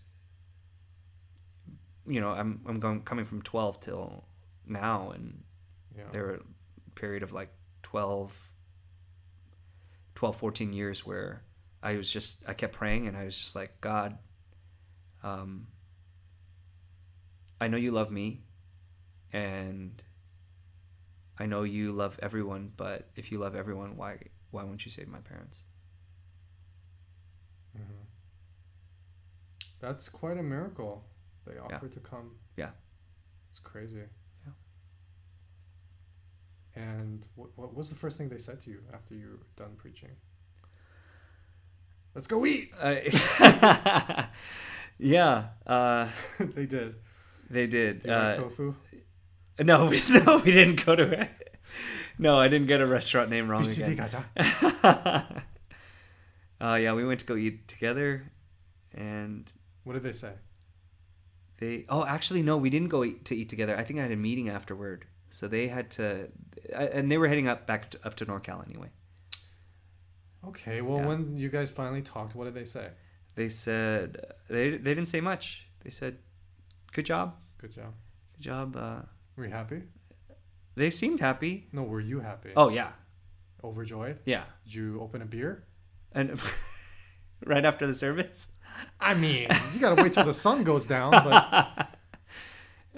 S2: you know I'm I'm going coming from twelve till now, and
S1: Yeah.
S2: there were a period of like 12, 12 14 years where I was just I kept praying and I was just like God, um, I know you love me, and I know you love everyone, but if you love everyone, why why won't you save my parents?
S1: Mhm. That's quite a miracle. They offered to come.
S2: Yeah.
S1: It's crazy.
S2: Yeah.
S1: And what, what was the first thing they said to you after you were done preaching? Let's go eat.
S2: Uh, yeah, uh,
S1: they did.
S2: they did.
S1: Like
S2: Uh,
S1: tofu?
S2: no, we, no, we didn't go to it. No, I didn't get a restaurant name wrong again. uh, yeah, we went to go eat together, and
S1: What did they say?
S2: They. Oh, actually, no, we didn't go eat, to eat together. I think I had a meeting afterward, so they had to, and they were heading up back to, up to NorCal anyway.
S1: Okay, well,
S2: Yeah.
S1: when you guys finally talked, what did they say?
S2: They said they they didn't say much. They said, "Good job,
S1: Good job.
S2: good job." Uh,
S1: Were you happy?
S2: they seemed happy.
S1: No, were you happy?
S2: Oh yeah,
S1: Overjoyed?
S2: yeah,
S1: Did you open a beer?
S2: and right after the service.
S1: I mean, you gotta wait till the sun goes down, but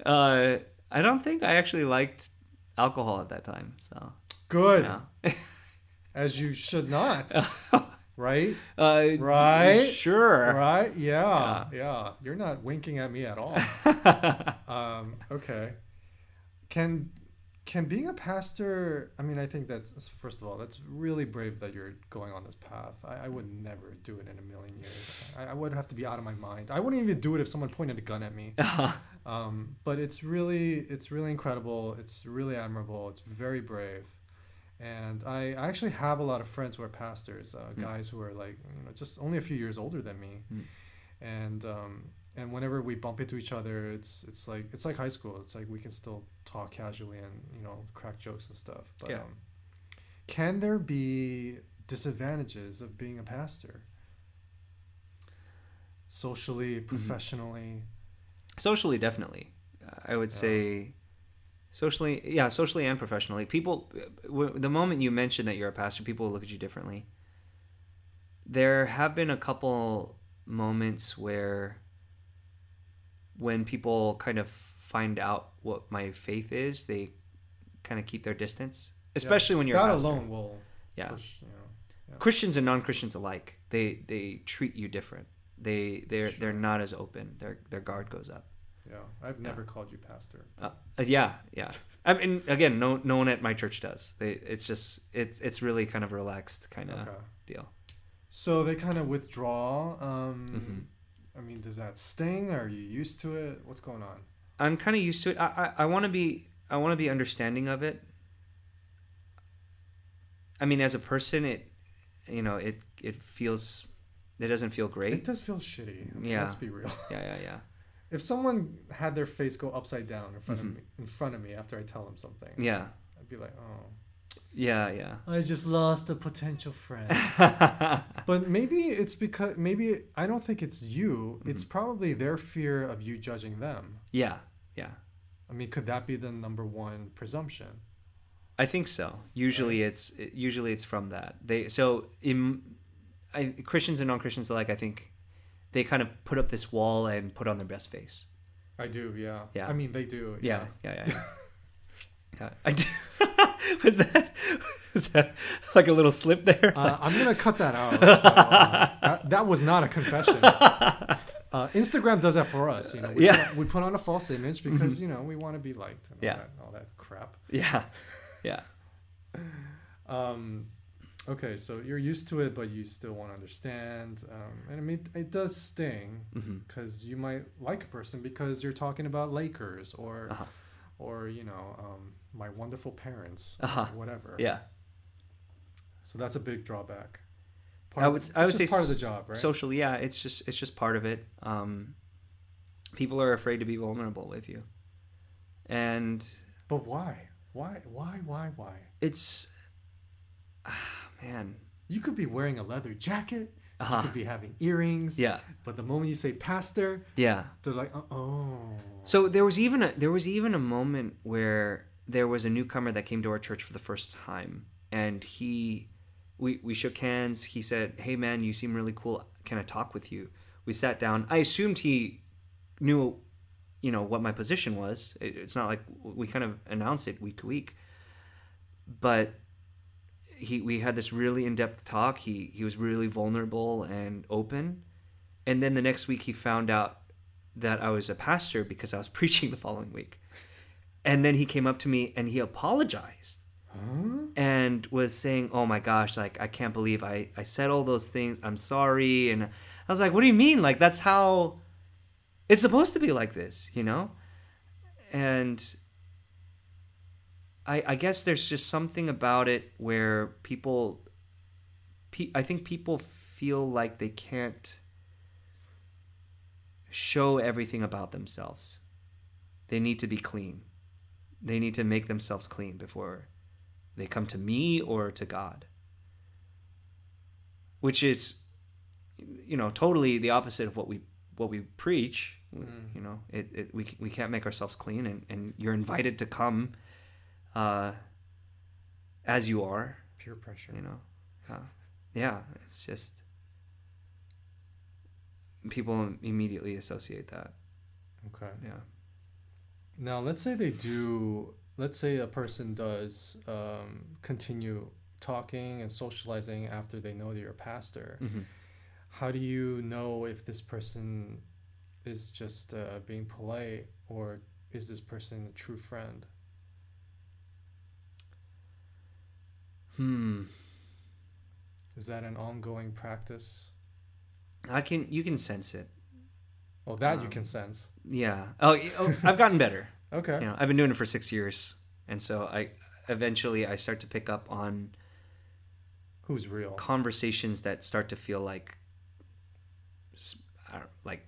S2: Uh, I don't think I actually liked alcohol at that time. So
S1: good.
S2: yeah.
S1: As you should not. right?
S2: uh,
S1: Right?
S2: Sure.
S1: Right? Yeah, yeah. You're not winking at me at all. um, okay. Can can being a pastor? I mean, I think that's first of all, that's really brave that you're going on this path. I, I would never do it in a million years. I, I would have to be out of my mind. I wouldn't even do it if someone pointed a gun at me. Um, but it's really it's really incredible. It's really admirable. It's very brave. And I, I actually have a lot of friends who are pastors, uh, guys who are like you know just only a few years older than me,
S2: Mm.
S1: and um, and whenever we bump into each other, it's it's like it's like high school. It's like we can still talk casually and you know crack jokes and stuff. But
S2: Yeah.
S1: um, can there be disadvantages of being a pastor? Socially,
S2: Mm-hmm.
S1: professionally.
S2: socially, definitely. Uh, I would
S1: Yeah.
S2: say socially, yeah, socially and professionally. People, w- the moment you mention that you're a pastor, people will look at you differently. There have been a couple moments where, when people kind of find out what my faith is, they kind of keep their distance, especially when you're
S1: that alone will
S2: Yeah.
S1: push. You know,
S2: Christians and non-Christians alike, they they treat you different. They they're
S1: Sure.
S2: they're not as open. Their their guard goes up.
S1: yeah. I've never called you pastor.
S2: Uh, uh, yeah, yeah. I mean, again, no no one at my church does. They it's just it's it's really kind of relaxed kind of
S1: Okay.
S2: deal.
S1: So they kind of withdraw. Um,
S2: Mhm.
S1: I mean, does that sting? Are you used to it? What's going on?
S2: I'm kind of used to it. I I, I want to be I want to be understanding of it. I mean, as a person, it you know it it feels it doesn't feel great.
S1: It does feel shitty. I mean,
S2: Yeah.
S1: Let's be real.
S2: Yeah, yeah, yeah.
S1: If someone had their face go upside down in front
S2: Mhm.
S1: of me, in front of me after I tell them something,
S2: Yeah,
S1: I'd be like, oh,
S2: yeah, yeah.
S1: I just lost a potential friend. but maybe it's because maybe I don't think it's you.
S2: Mm-hmm.
S1: It's probably their fear of you judging them.
S2: yeah, yeah.
S1: I mean, could that be the number one presumption?
S2: I think so. Usually it's usually it's from that. They so in I, Christians and non-Christians alike, I think they kind of put up this wall and put on their best face.
S1: I do, yeah.
S2: Yeah.
S1: I mean, they do.
S2: Yeah, yeah, yeah. Yeah, yeah I do. was that was that like a little slip there?
S1: Uh, I'm gonna cut that out. So, uh, that, that was not a confession. Uh, Instagram does that for us. You know, we,
S2: Yeah. Mm-hmm.
S1: put, we put on a false image because you know we want to be liked and all,
S2: Yeah.
S1: that, all that crap.
S2: yeah, yeah,
S1: Um, okay, so you're used to it, but you still want to understand. Um, and I mean, it does sting because you might like a person because you're talking about Lakers or,
S2: Uh-huh.
S1: Or you know, um, my wonderful parents,
S2: Uh-huh.
S1: or whatever.
S2: yeah.
S1: So that's a big drawback.
S2: I would-
S1: of-
S2: I would say
S1: part of the job, right?
S2: Socially, yeah. It's just it's just part of it. Um, people are afraid to be vulnerable with you, and
S1: but why? Why? Why? Why? Why?
S2: It's ah, man.
S1: You could be wearing a leather jacket.
S2: Uh-huh.
S1: You could be having earrings.
S2: Yeah.
S1: But the moment you say pastor,
S2: Yeah.
S1: they're like, oh.
S2: So there was even a there was even a moment where there was a newcomer that came to our church for the first time, and he, we we shook hands. He said, "Hey man, you seem really cool. Can I talk with you?" We sat down. I assumed he knew, you know, what my position was. It, it's not like we kind of announce it week to week, but he we had this really in depth talk. He he was really vulnerable and open, and then the next week he found out that I was a pastor because I was preaching the following week. And then he came up to me and he apologized
S1: Huh?
S2: and was saying, Oh my gosh, like, I can't believe I, I said all those things. I'm sorry. And I was like, What do you mean? Like, that's how it's supposed to be like this, you know? And I, I guess there's just something about it where people, pe- I think people feel like they can't show everything about themselves. They need to be clean. They need to make themselves clean before they come to me or to God. Which is you know, totally the opposite of what we what we preach. Mm. You know, it, it we we can't make ourselves clean and, and you're invited to come uh as you are,
S1: Peer pressure.
S2: you know. Uh, yeah, it's just people immediately associate that.
S1: Okay.
S2: Yeah.
S1: Now, let's say they do. Let's say a person does um, continue talking and socializing after they know that you're a pastor.
S2: hmm
S1: How do you know if this person is just uh, being polite or is this person a true friend?
S2: Hmm.
S1: Is that an ongoing practice?
S2: I can you can sense it.
S1: Oh, that you
S2: Um,
S1: can sense.
S2: Yeah. Oh, oh I've gotten better.
S1: Okay.
S2: You know, I've been doing it for six years, and so I eventually I start to pick up on
S1: Who's real?
S2: conversations that start to feel like, like,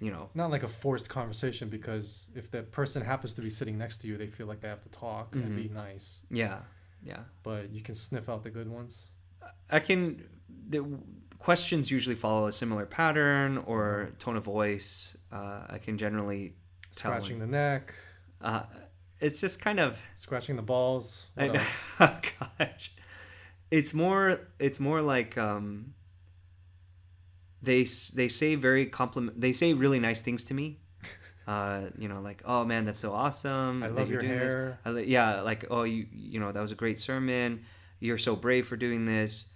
S2: you know,
S1: Not like a forced conversation because if that person happens to be sitting next to you, they feel like they have to talk and be nice.
S2: yeah, yeah.
S1: But you can sniff out the good ones.
S2: I can. The questions usually follow a similar pattern or tone of voice. Uh, I can generally.
S1: Scratching the neck,
S2: uh, it's just kind of
S1: scratching the balls.
S2: I
S1: What else?
S2: oh gosh, it's more. It's more like um. They they say very compliment. They say really nice things to me. Uh, you know, like, oh man, that's so awesome.
S1: I love your
S2: doing
S1: hair.
S2: I li- yeah, like, oh, you you know, that was a great sermon. You're so brave for doing this.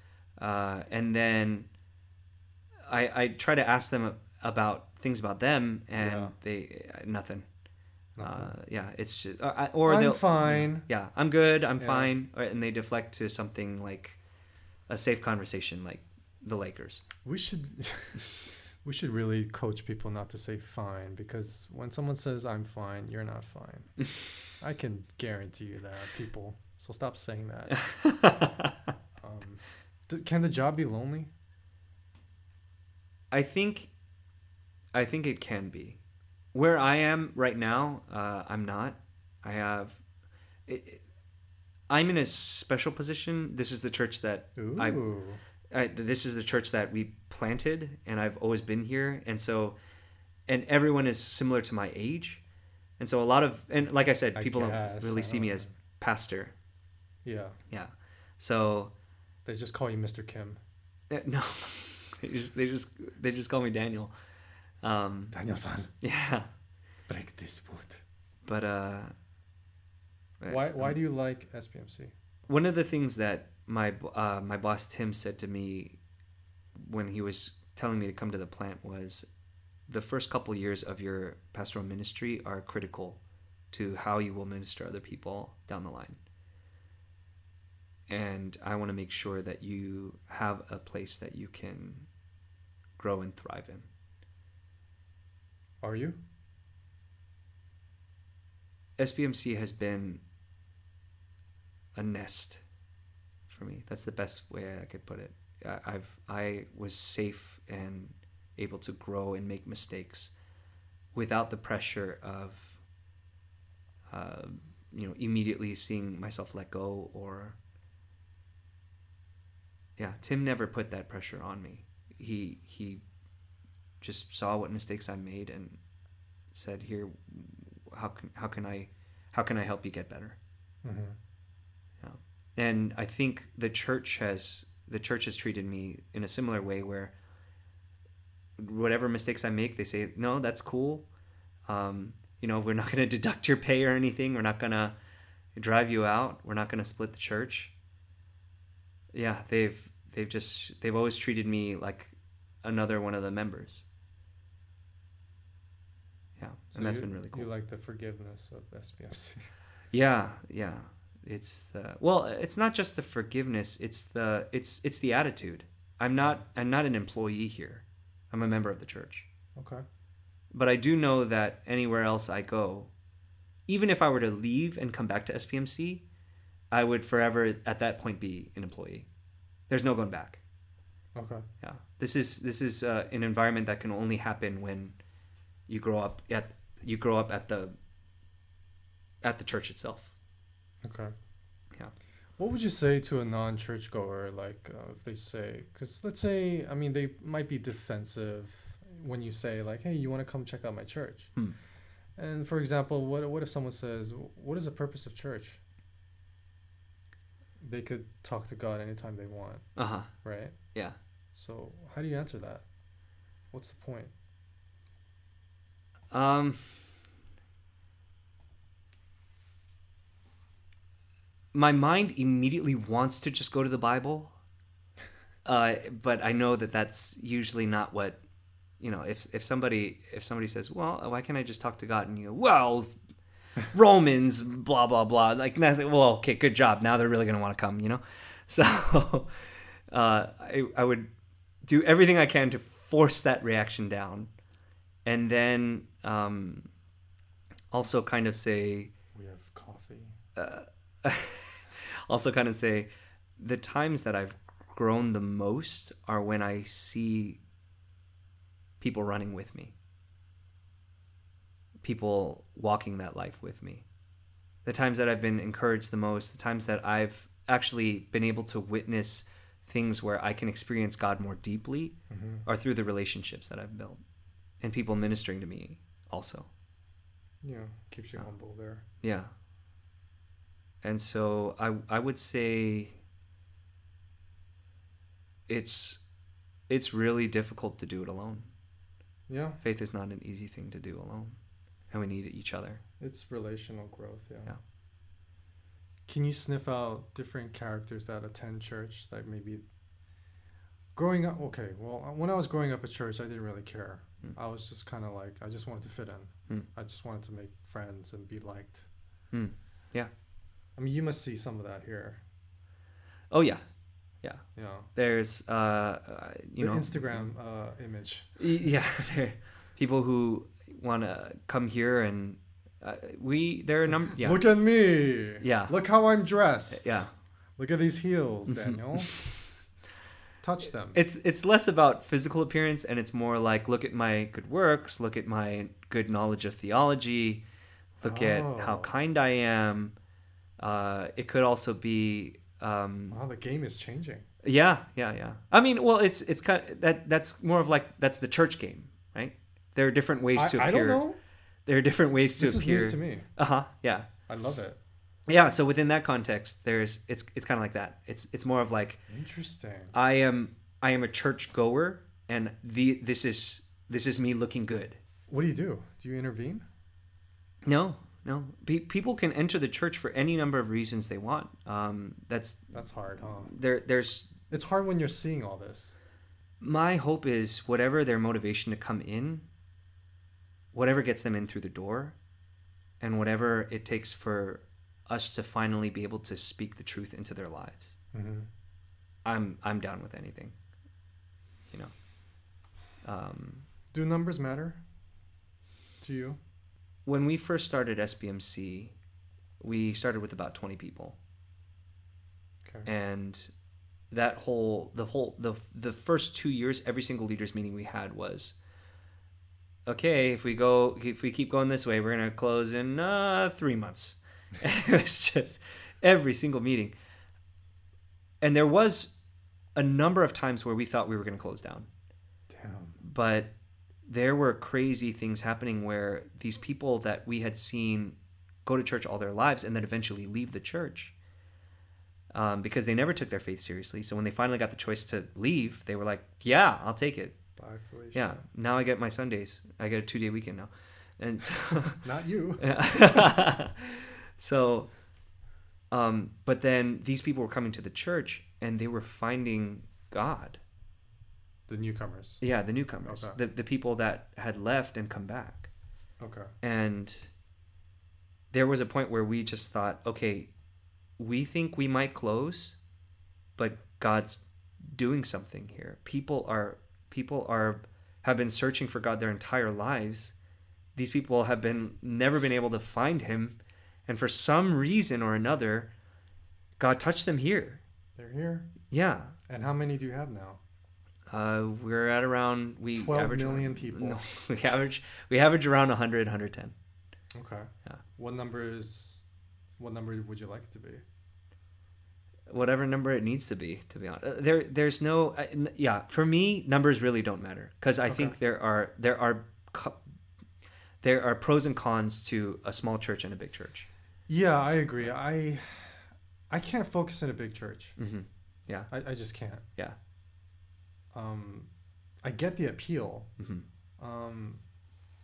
S2: Uh, and then I I try to ask them about things about them, and
S1: Yeah.
S2: they uh, nothing. Uh, yeah, it's just, or, I- or
S1: I'm
S2: they'll
S1: fine.
S2: yeah, I'm good, I'm
S1: Yeah.
S2: fine, or, and they deflect to something like a safe conversation, like the Lakers.
S1: We should we should really coach people not to say fine because when someone says I'm fine, you're not fine. I can guarantee you that, people. So stop saying that. Um, th- can the job be lonely?
S2: I think, I think it can be. Where I am right now, uh, I'm not. I have. It, it- I'm in a special position. This is the church that
S1: Ooh.
S2: I, I. This is the church that we planted, and I've always been here, and so, and everyone is similar to my age, and so a lot of and like I said,
S1: I
S2: people
S1: guess,
S2: don't really see me as pastor.
S1: yeah.
S2: Yeah, so
S1: They just call you Mr. Kim.
S2: uh, no, they just they just they just call me Daniel. Um,
S1: Daniel-san,
S2: yeah,
S1: break this wood.
S2: but uh,
S1: Why why do you like SBMC?
S2: one of the things that my uh, my boss Tim said to me when he was telling me to come to the plant was the first couple years of your pastoral ministry are critical to how you will minister other people down the line. And I want to make sure that you have a place that you can grow and thrive in.
S1: Are you?
S2: SBMC has been a nest for me. That's the best way I could put it. I- I've I was safe and able to grow and make mistakes without the pressure of uh, you know, immediately seeing myself let go or yeah, Tim never put that pressure on me. He he just saw what mistakes I made and said, "Here, how can how can I how can I help you get better?"
S1: Mm-hmm.
S2: And I think the church has the church has treated me in a similar way where whatever mistakes I make, they say, "No, that's cool. Um, you know, we're not going to deduct your pay or anything. We're not going to drive you out. We're not going to split the church." Yeah, they've they've just they've always treated me like another one of the members. Yeah,
S1: So
S2: and that's
S1: you-
S2: been really cool.
S1: You like the forgiveness of SBMC.
S2: Yeah, yeah. It's the well, it's not just the forgiveness, it's the it's it's the attitude. I'm not I'm not an employee here. I'm a member of the church.
S1: okay.
S2: But I do know that anywhere else I go, even if I were to leave and come back to SBMC, I would forever at that point be an employee. There's no going back.
S1: Okay.
S2: Yeah. This is this is uh, an environment that can only happen when you grow up at you grow up at the at the church itself.
S1: Okay.
S2: Yeah.
S1: What would you say to a non-churchgoer, like uh, if they say, because let's say, I mean, they might be defensive when you say, like, "Hey, you want to come check out my church?"
S2: Hmm.
S1: And for example, what what if someone says, "What is the purpose of church?" They could talk to God anytime they want,
S2: Uh-huh.
S1: right?
S2: Yeah.
S1: So how do you answer that? What's the point?
S2: Um, my mind immediately wants to just go to the Bible, uh, but I know that that's usually not what you know. If if somebody if somebody says, "Well, why can't I just talk to God?" and you go, "Well, Romans, blah blah blah," like nothing. Well, okay, good job. Now they're really gonna want to come, you know. So, uh, I I would do everything I can to force that reaction down, and then um, also kind of say
S1: We have coffee.
S2: uh, also kind of say the times that I've grown the most are when I see people running with me, people walking that life with me. The times that I've been encouraged the most, the times that I've actually been able to witness things where I can experience God more deeply
S1: Mm-hmm.
S2: are through the relationships that I've built and people ministering to me also.
S1: Yeah, keeps you humble there.
S2: Yeah. And so I I would say it's it's really difficult to do it alone.
S1: Yeah,
S2: Faith is not an easy thing to do alone. And we need each other.
S1: it's relational growth. Yeah.
S2: Yeah.
S1: Can you sniff out different characters that attend church? Like maybe growing up. Okay, well, when I was growing up at church, I didn't really care.
S2: Mm.
S1: I was just kind of like I just wanted to fit in.
S2: Mm.
S1: I just wanted to make friends and be liked.
S2: Mm. Yeah.
S1: I mean, you must see some of that here.
S2: Oh yeah.
S1: Yeah. Yeah.
S2: There's uh uh, you
S1: the
S2: know
S1: Instagram uh, image.
S2: Yeah, people who want to come here and uh, we there are number yeah.
S1: Look at me.
S2: Yeah.
S1: Look how I'm dressed.
S2: Yeah.
S1: Look at these heels, Daniel. Touch them.
S2: it's it's less about physical appearance and it's more like look at my good works look at my good knowledge of theology look at how
S1: Oh.
S2: kind i am uh, it could also be um,
S1: wow, the game is changing.
S2: yeah yeah yeah i mean well it's it's kind that that's more of like that's the church game right there are different ways
S1: I,
S2: to
S1: I
S2: appear
S1: don't know.
S2: there are different ways to
S1: This is
S2: appear
S1: news to me.
S2: uh-huh yeah
S1: I love it.
S2: yeah so within that context there's it's it's kind of like that it's it's more of like
S1: Interesting.
S2: I am I am a church goer, and the this is this is me looking good.
S1: What do you do? Do you intervene?
S2: No, no. Pe- people can enter the church for any number of reasons they want. Um, that's
S1: That's hard, huh?
S2: there. There's
S1: It's hard when you're seeing all this.
S2: my hope is whatever their motivation to come in, whatever gets them in through the door, and whatever it takes for us to finally be able to speak the truth into their lives.
S1: Mm-hmm.
S2: I'm I'm down with anything. You know. Um,
S1: Do numbers matter to you?
S2: When we first started SBMC, we started with about 20 people.
S1: Okay.
S2: And that whole the whole the the first 2 years every single leaders meeting we had was okay, if we go, if we keep going this way, we're gonna close in uh, three months. it was just every single meeting, and there was a number of times where we thought we were gonna close down,
S1: Damn.
S2: but there were crazy things happening where these people that we had seen go to church all their lives and then eventually leave the church um, because they never took their faith seriously. So when they finally got the choice to leave, they were like, "Yeah, I'll take it."
S1: Bye, Felicia.
S2: Yeah, now I get my Sundays. I get a two day weekend now, and so,
S1: Not you.
S2: so, um, but then these people were coming to the church and they were finding God.
S1: The newcomers.
S2: Yeah, the newcomers,
S1: Okay.
S2: the the people that had left and come back,
S1: Okay.
S2: and there was a point where we just thought, okay, we think we might close, but God's doing something here. People are people are have been searching for God their entire lives. These people have been never been able to find him, and for some reason or another, God touched them here.
S1: They're here.
S2: Yeah.
S1: And how many do you have now?
S2: Uh, we're at around we
S1: 12
S2: average
S1: million people.
S2: No, we average we average around 100 110.
S1: Okay.
S2: Yeah.
S1: What number is? What number would you like it to be?
S2: whatever number it needs to be to be honest Uh, there there's no uh, yeah for me numbers really don't matter because i think there are there are there are pros and cons to a small church and a big church
S1: Yeah, I agree. I I can't focus in a big church.
S2: hmm yeah
S1: I, I just can't.
S2: yeah
S1: Um, I get the appeal.
S2: hmm
S1: Um,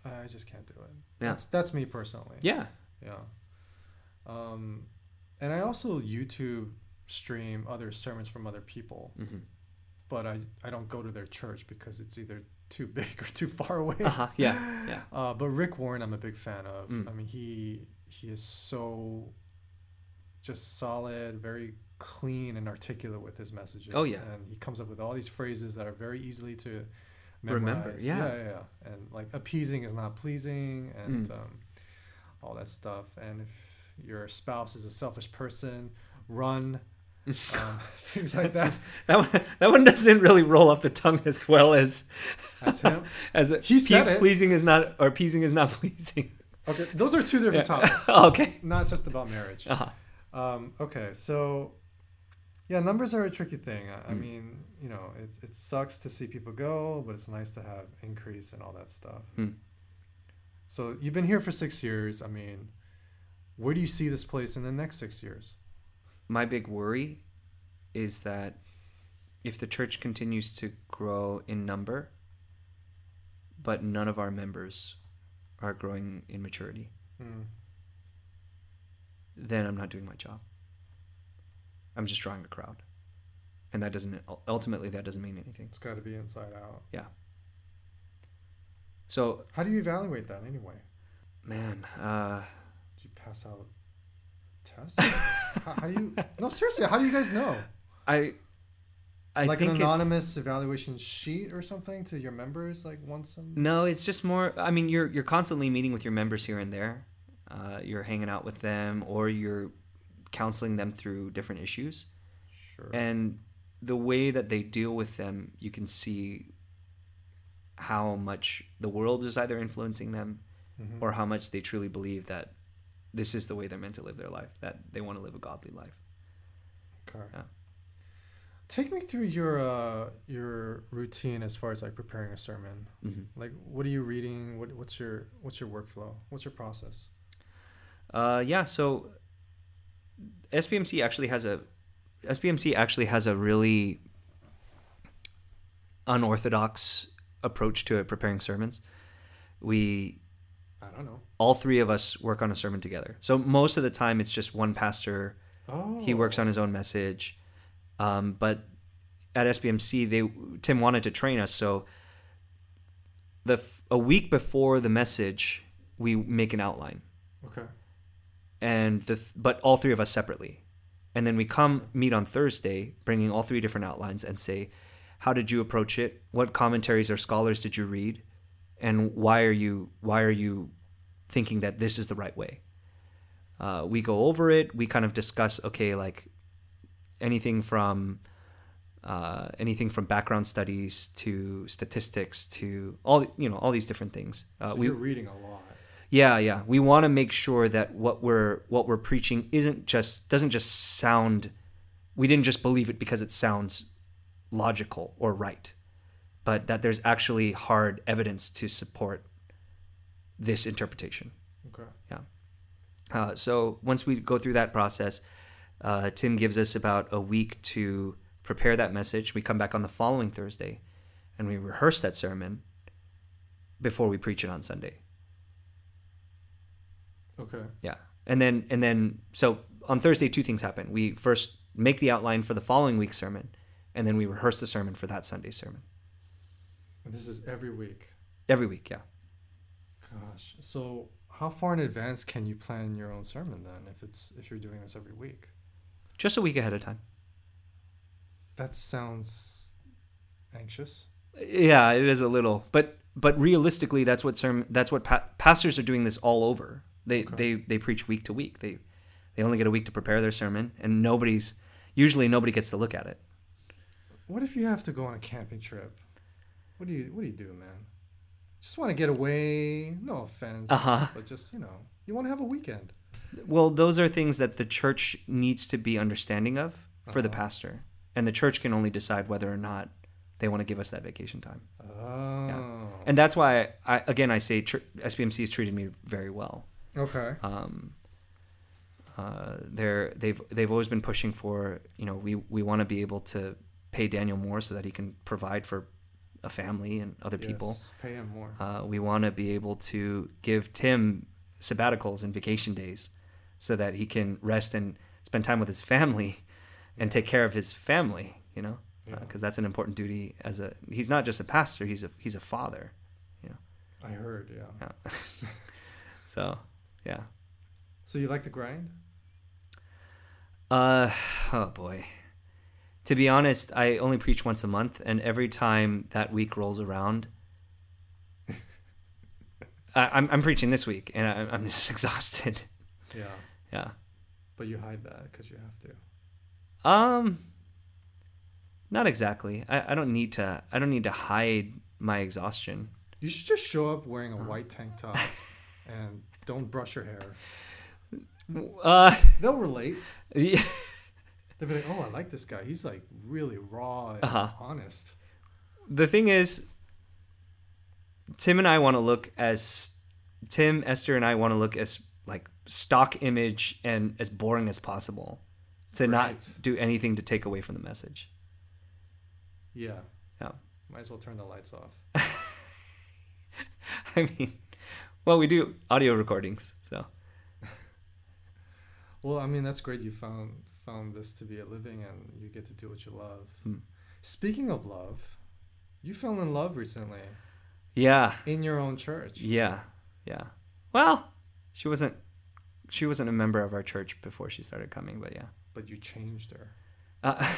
S1: I just can't do it.
S2: Yeah.
S1: That's that's me personally.
S2: yeah
S1: Yeah. Um, and I also YouTube stream other sermons from other people,
S2: hmm
S1: but I I don't go to their church because it's either too big or too far away.
S2: uh-huh yeah yeah
S1: Uh, but Rick Warren, I'm a big fan of.
S2: Mm.
S1: I mean, he he is so just solid, very clean and articulate with his messages.
S2: Oh, yeah.
S1: and he comes up with all these phrases that are very easily to
S2: Remember, yeah.
S1: yeah, yeah, yeah. And like appeasing is not pleasing, and
S2: Mm.
S1: um, all that stuff. And if your spouse is a selfish person, run. um, things like that.
S2: that one that one doesn't really roll off the tongue as well as
S1: That's him.
S2: as a,
S1: He said
S2: pe-
S1: it.
S2: pleasing is not or pleasing is not pleasing
S1: Okay, those are two different topics.
S2: okay
S1: Not just about marriage.
S2: uh-huh.
S1: Um, okay, so yeah, numbers are a tricky thing. I, I
S2: Mm.
S1: mean, you know, it's it sucks to see people go, but it's nice to have increase and all that stuff.
S2: Mm.
S1: So you've been here for six years. I mean, where do you see this place in the next six years?
S2: my big worry is that if the church continues to grow in number, but none of our members are growing in maturity,
S1: Hmm.
S2: Then I'm not doing my job. I'm just drawing a crowd. And that doesn't, ultimately, that doesn't mean anything.
S1: It's got to be inside out. Yeah.
S2: So,
S1: How do you evaluate that anyway?
S2: man, uh,
S1: Do you pass out tests? how, how do you? No, seriously. How do you guys know?
S2: I, I
S1: like an anonymous evaluation sheet or something to your members, like once a
S2: No, it's just more. I mean, you're you're constantly meeting with your members here and there. Uh, you're hanging out with them, or you're counseling them through different issues.
S1: Sure.
S2: And the way that they deal with them, you can see how much the world is either influencing them,
S1: Mhm.
S2: or how much they truly believe that this is the way they're meant to live their life. That they want to live a godly life.
S1: Okay.
S2: Yeah.
S1: Take me through your uh, your routine as far as like preparing a sermon.
S2: hmm
S1: Like, what are you reading? What what's your what's your workflow? What's your process?
S2: Uh, yeah. So SBMC actually has a SBMC actually has a really unorthodox approach to preparing sermons. We
S1: I don't know.
S2: all three of us work on a sermon together. So most of the time it's just one pastor.
S1: Oh,
S2: He works on his own message. Um, but at SBMC, they Tim wanted to train us. So the a week before the message, we make an outline
S1: Okay.
S2: And the th- but all three of us separately. And then we come meet on thursday bringing all three different outlines and say how did you approach it? What commentaries or scholars did you read? And why are you why are you thinking that this is the right way? Uh, we go over it. We kind of discuss okay like anything from uh, anything from background studies to statistics to all you know all these different things. Uh,
S1: So
S2: we
S1: you're reading a lot.
S2: Yeah, yeah. We want to make sure that what we're what we're preaching isn't just doesn't just sound. We didn't just believe it because it sounds logical or right, but that there's actually hard evidence to support this interpretation.
S1: Okay. Yeah.
S2: Uh, so once we go through that process, uh, Tim gives us about a week to prepare that message. We come back on the following Thursday, and we rehearse that sermon before we preach it on Sunday.
S1: Okay.
S2: Yeah. And then and then so on Thursday two things happen. We first make the outline for the following week's sermon and then we rehearse the sermon for that Sunday's sermon.
S1: And this is every week.
S2: Every week, yeah.
S1: Gosh. So how far in advance can you plan your own sermon then if it's if you're doing this every week?
S2: Just a week ahead of time.
S1: That sounds anxious.
S2: Yeah, it is a little. But but realistically that's what sermon that's what pa- pastors are doing this all over. They
S1: Okay.
S2: they they preach week to week. They they only get a week to prepare their sermon and nobody's usually nobody gets to look at it.
S1: What if you have to go on a camping trip? What do you what do you do, man? Just want to get away. No offense.
S2: Uh-huh.
S1: But just, you know, you want to have a weekend.
S2: Well, those are things that the church needs to be understanding of for the
S1: Uh-huh.
S2: pastor. And the church can only decide whether or not they want to give us that vacation time.
S1: Oh.
S2: And that's why, I, again, I say church, SBMC has treated me very well.
S1: Okay.
S2: Um, uh, they're, they've, they've always been pushing for, you know, we, we want to be able to pay Daniel more so that he can provide for a family and other people.
S1: Pay him more.
S2: Uh, we want to be able to give Tim sabbaticals and vacation days so that he can rest and spend time with his family and take care of his family, you know,
S1: Yeah.
S2: because that's an important duty as a, he's not just a pastor, he's a, he's a father. You know.
S1: I heard, yeah.
S2: Yeah. so, yeah.
S1: So you like the grind?
S2: Uh, oh boy. To be honest, I only preach once a month, and every time that week rolls around, I, I'm I'm preaching this week, and I, I'm just exhausted.
S1: Yeah.
S2: Yeah.
S1: But you hide that because you have to.
S2: Um. Not exactly. I, I don't need to. I don't need to hide my exhaustion.
S1: You should just show up wearing a
S2: Uh-huh.
S1: white tank top and don't brush your hair.
S2: Uh.
S1: They'll relate.
S2: yeah.
S1: They'll be like, "Oh, I like this guy. He's like really raw and
S2: Uh-huh.
S1: honest."
S2: The thing is, Tim and I want to look as Tim, Esther, and I want to look as like stock image and as boring as possible, to not do anything to take away from the message.
S1: Yeah.
S2: Yeah.
S1: Might as well turn the lights off.
S2: I mean, well, we do audio recordings, so
S1: Well, I mean, that's great. You found found this to be a living, and you get to do what you love.
S2: Hmm.
S1: Speaking of love, you fell in love recently
S2: yeah,
S1: in your own church.
S2: yeah, yeah. Well, she wasn't. She wasn't a member of our church before she started coming, but yeah.
S1: But you changed her.
S2: Uh,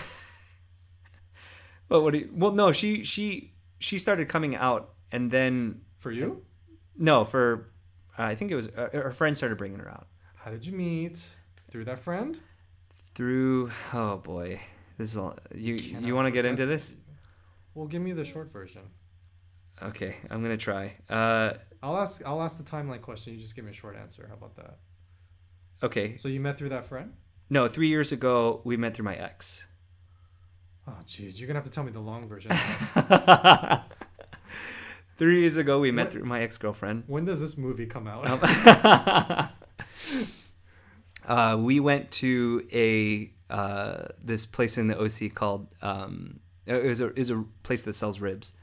S2: well, what do you, well, no, she she she started coming out, and then
S1: For you?
S2: No, for uh, I think it was uh, her friend started bringing her out
S1: How did you meet? Through that friend?
S2: through. Oh boy, this is all, you.
S1: Cannot
S2: You want to get into this?
S1: Well, give me the short version.
S2: Okay, I'm gonna try. Uh,
S1: I'll ask. I'll ask the timeline question. You just give me a short answer. How about that?
S2: okay,
S1: So you met through that friend?
S2: no, three years ago we met through my ex.
S1: Oh, jeez. You're gonna have to tell me the long version.
S2: Three years ago, we met through my ex girlfriend.
S1: when does this movie come out?
S2: uh, we went to a uh, this place in the OC called um, it was a it was a place that sells ribs,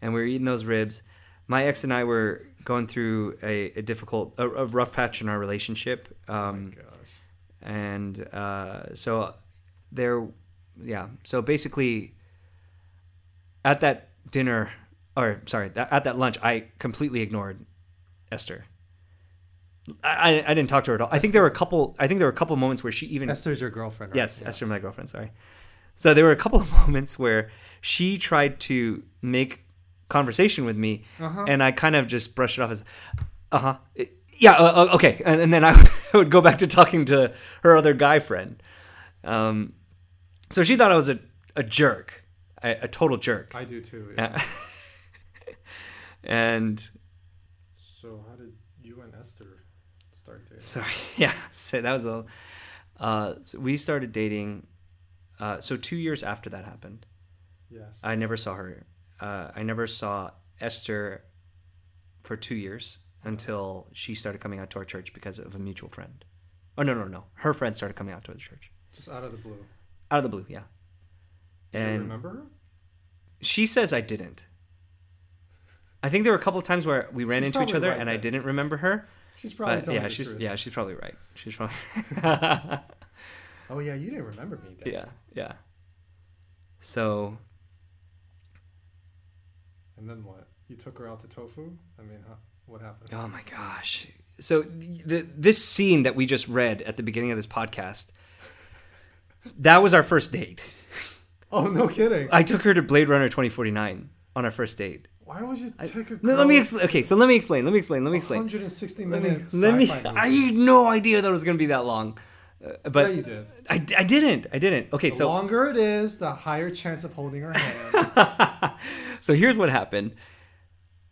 S2: and we were eating those ribs. My ex and I were going through a, a difficult, a, a rough patch in our relationship,
S1: oh
S2: um,
S1: my gosh.
S2: and uh, so there, yeah. So basically, at that dinner, or sorry, at that lunch, I completely ignored Esther. I, I I didn't talk to her at all. I think there were a couple. I think there were a couple moments where she even
S1: Esther's your girlfriend, right?
S2: yes, Esther, my girlfriend. Sorry. So there were a couple of moments where she tried to make conversation with me,
S1: Uh-huh.
S2: and I kind of just brushed it off as, uh huh, yeah, uh, uh, okay, and, and then I would go back to talking to her other guy friend. Um, so she thought I was a a jerk, a, a total jerk.
S1: I do too. Yeah.
S2: and
S1: so how did you and Esther start dating?
S2: sorry, yeah, so that was a. Uh, so we started dating. Uh, so two years after that happened,
S1: Yes.
S2: I never saw her. Uh, I never saw Esther for two years until she started coming out to our church because of a mutual friend. Oh no no no! Her friend started coming out to the church
S1: Just out of the blue.
S2: out of the blue. Yeah,
S1: Did you
S2: and
S1: remember her?
S2: she says I didn't. I think there were a couple of times where we ran
S1: She's
S2: into each other
S1: right
S2: and I didn't remember her.
S1: She's probably
S2: But
S1: telling
S2: yeah, she's
S1: truth.
S2: yeah, she's probably right. She's probably
S1: Oh yeah, you didn't remember me then.
S2: yeah yeah. So
S1: And then what? You took her out to tofu? I mean, huh, what happened?
S2: Oh my gosh. So the, this scene that we just read at the beginning of this podcast, that was our first date.
S1: Oh no, kidding.
S2: I took her to Blade Runner 2049 on our first date.
S1: Why would you take a
S2: No, let me explain. Okay, so let me explain. Let me explain. Let me explain.
S1: 160
S2: Let me.
S1: minutes.
S2: Let me. I had no idea that it was going to be that long. Uh, but
S1: yeah, you did.
S2: I, I didn't. I didn't. Okay,
S1: The
S2: so
S1: longer it is, the higher chance of holding her hand.
S2: so here's what happened.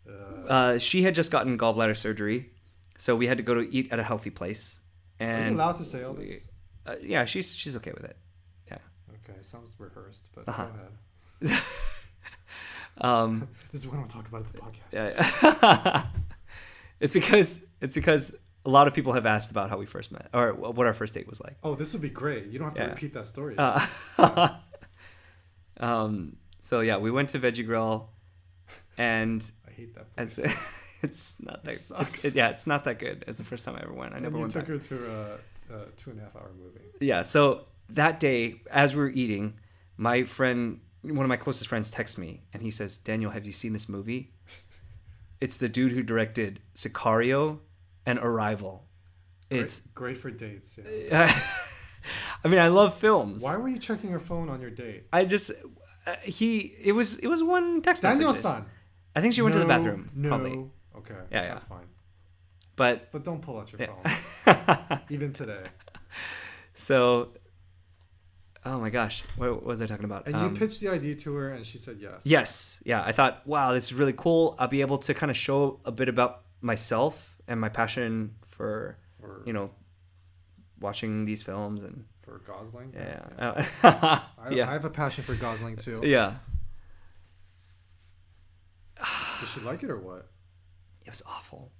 S1: Uh,
S2: Uh, she had just gotten gallbladder surgery, so we had to go to eat at a healthy place.
S1: are you
S2: And
S1: allowed to say all this?
S2: uh, yeah, she's she's okay with it. Yeah.
S1: Okay, sounds rehearsed, but
S2: Uh-huh.
S1: go ahead.
S2: Um,
S1: This is what I want to talk about at the podcast.
S2: yeah. it's because it's because a lot of people have asked about how we first met or what our first date was like.
S1: Oh, this would be great. You don't have to
S2: Yeah.
S1: repeat that story.
S2: Uh, um, so yeah, we went to Veggie Grill, and
S1: I hate that
S2: it's
S1: place.
S2: it's not that
S1: sucks.
S2: it's, it- yeah, it's not that good. It's the first time I ever went. I
S1: and
S2: never
S1: you
S2: went
S1: took
S2: back.
S1: her to a, a two and a half hour movie.
S2: Yeah. So that day, as we were eating, my friend, one of my closest friends, texts me and he says, "Daniel, have you seen this movie? It's the dude who directed Sicario and Arrival. It's.
S1: great for dates. Yeah.
S2: I mean, I love films.
S1: Why were you checking your phone on your date?
S2: I just uh, he it was it was one text message.
S1: Daniel-san.
S2: I think she went to the bathroom.
S1: No.
S2: Probably.
S1: Okay.
S2: Yeah,
S1: That's fine.
S2: But
S1: But don't pull out your
S2: Yeah.
S1: phone. Even today.
S2: so, oh my gosh, what, was I talking about?
S1: And
S2: Um,
S1: you pitched the idea to her, and she said yes.
S2: Yes, yeah. I thought, wow, this is really cool. I'll be able to kind of show a bit about myself and my passion for
S1: For
S2: you know watching these films and
S1: for Gosling.
S2: yeah,
S1: I,
S2: yeah,
S1: I
S2: yeah.
S1: have a passion for Gosling too.
S2: yeah.
S1: Did she like it or what?
S2: It was awful.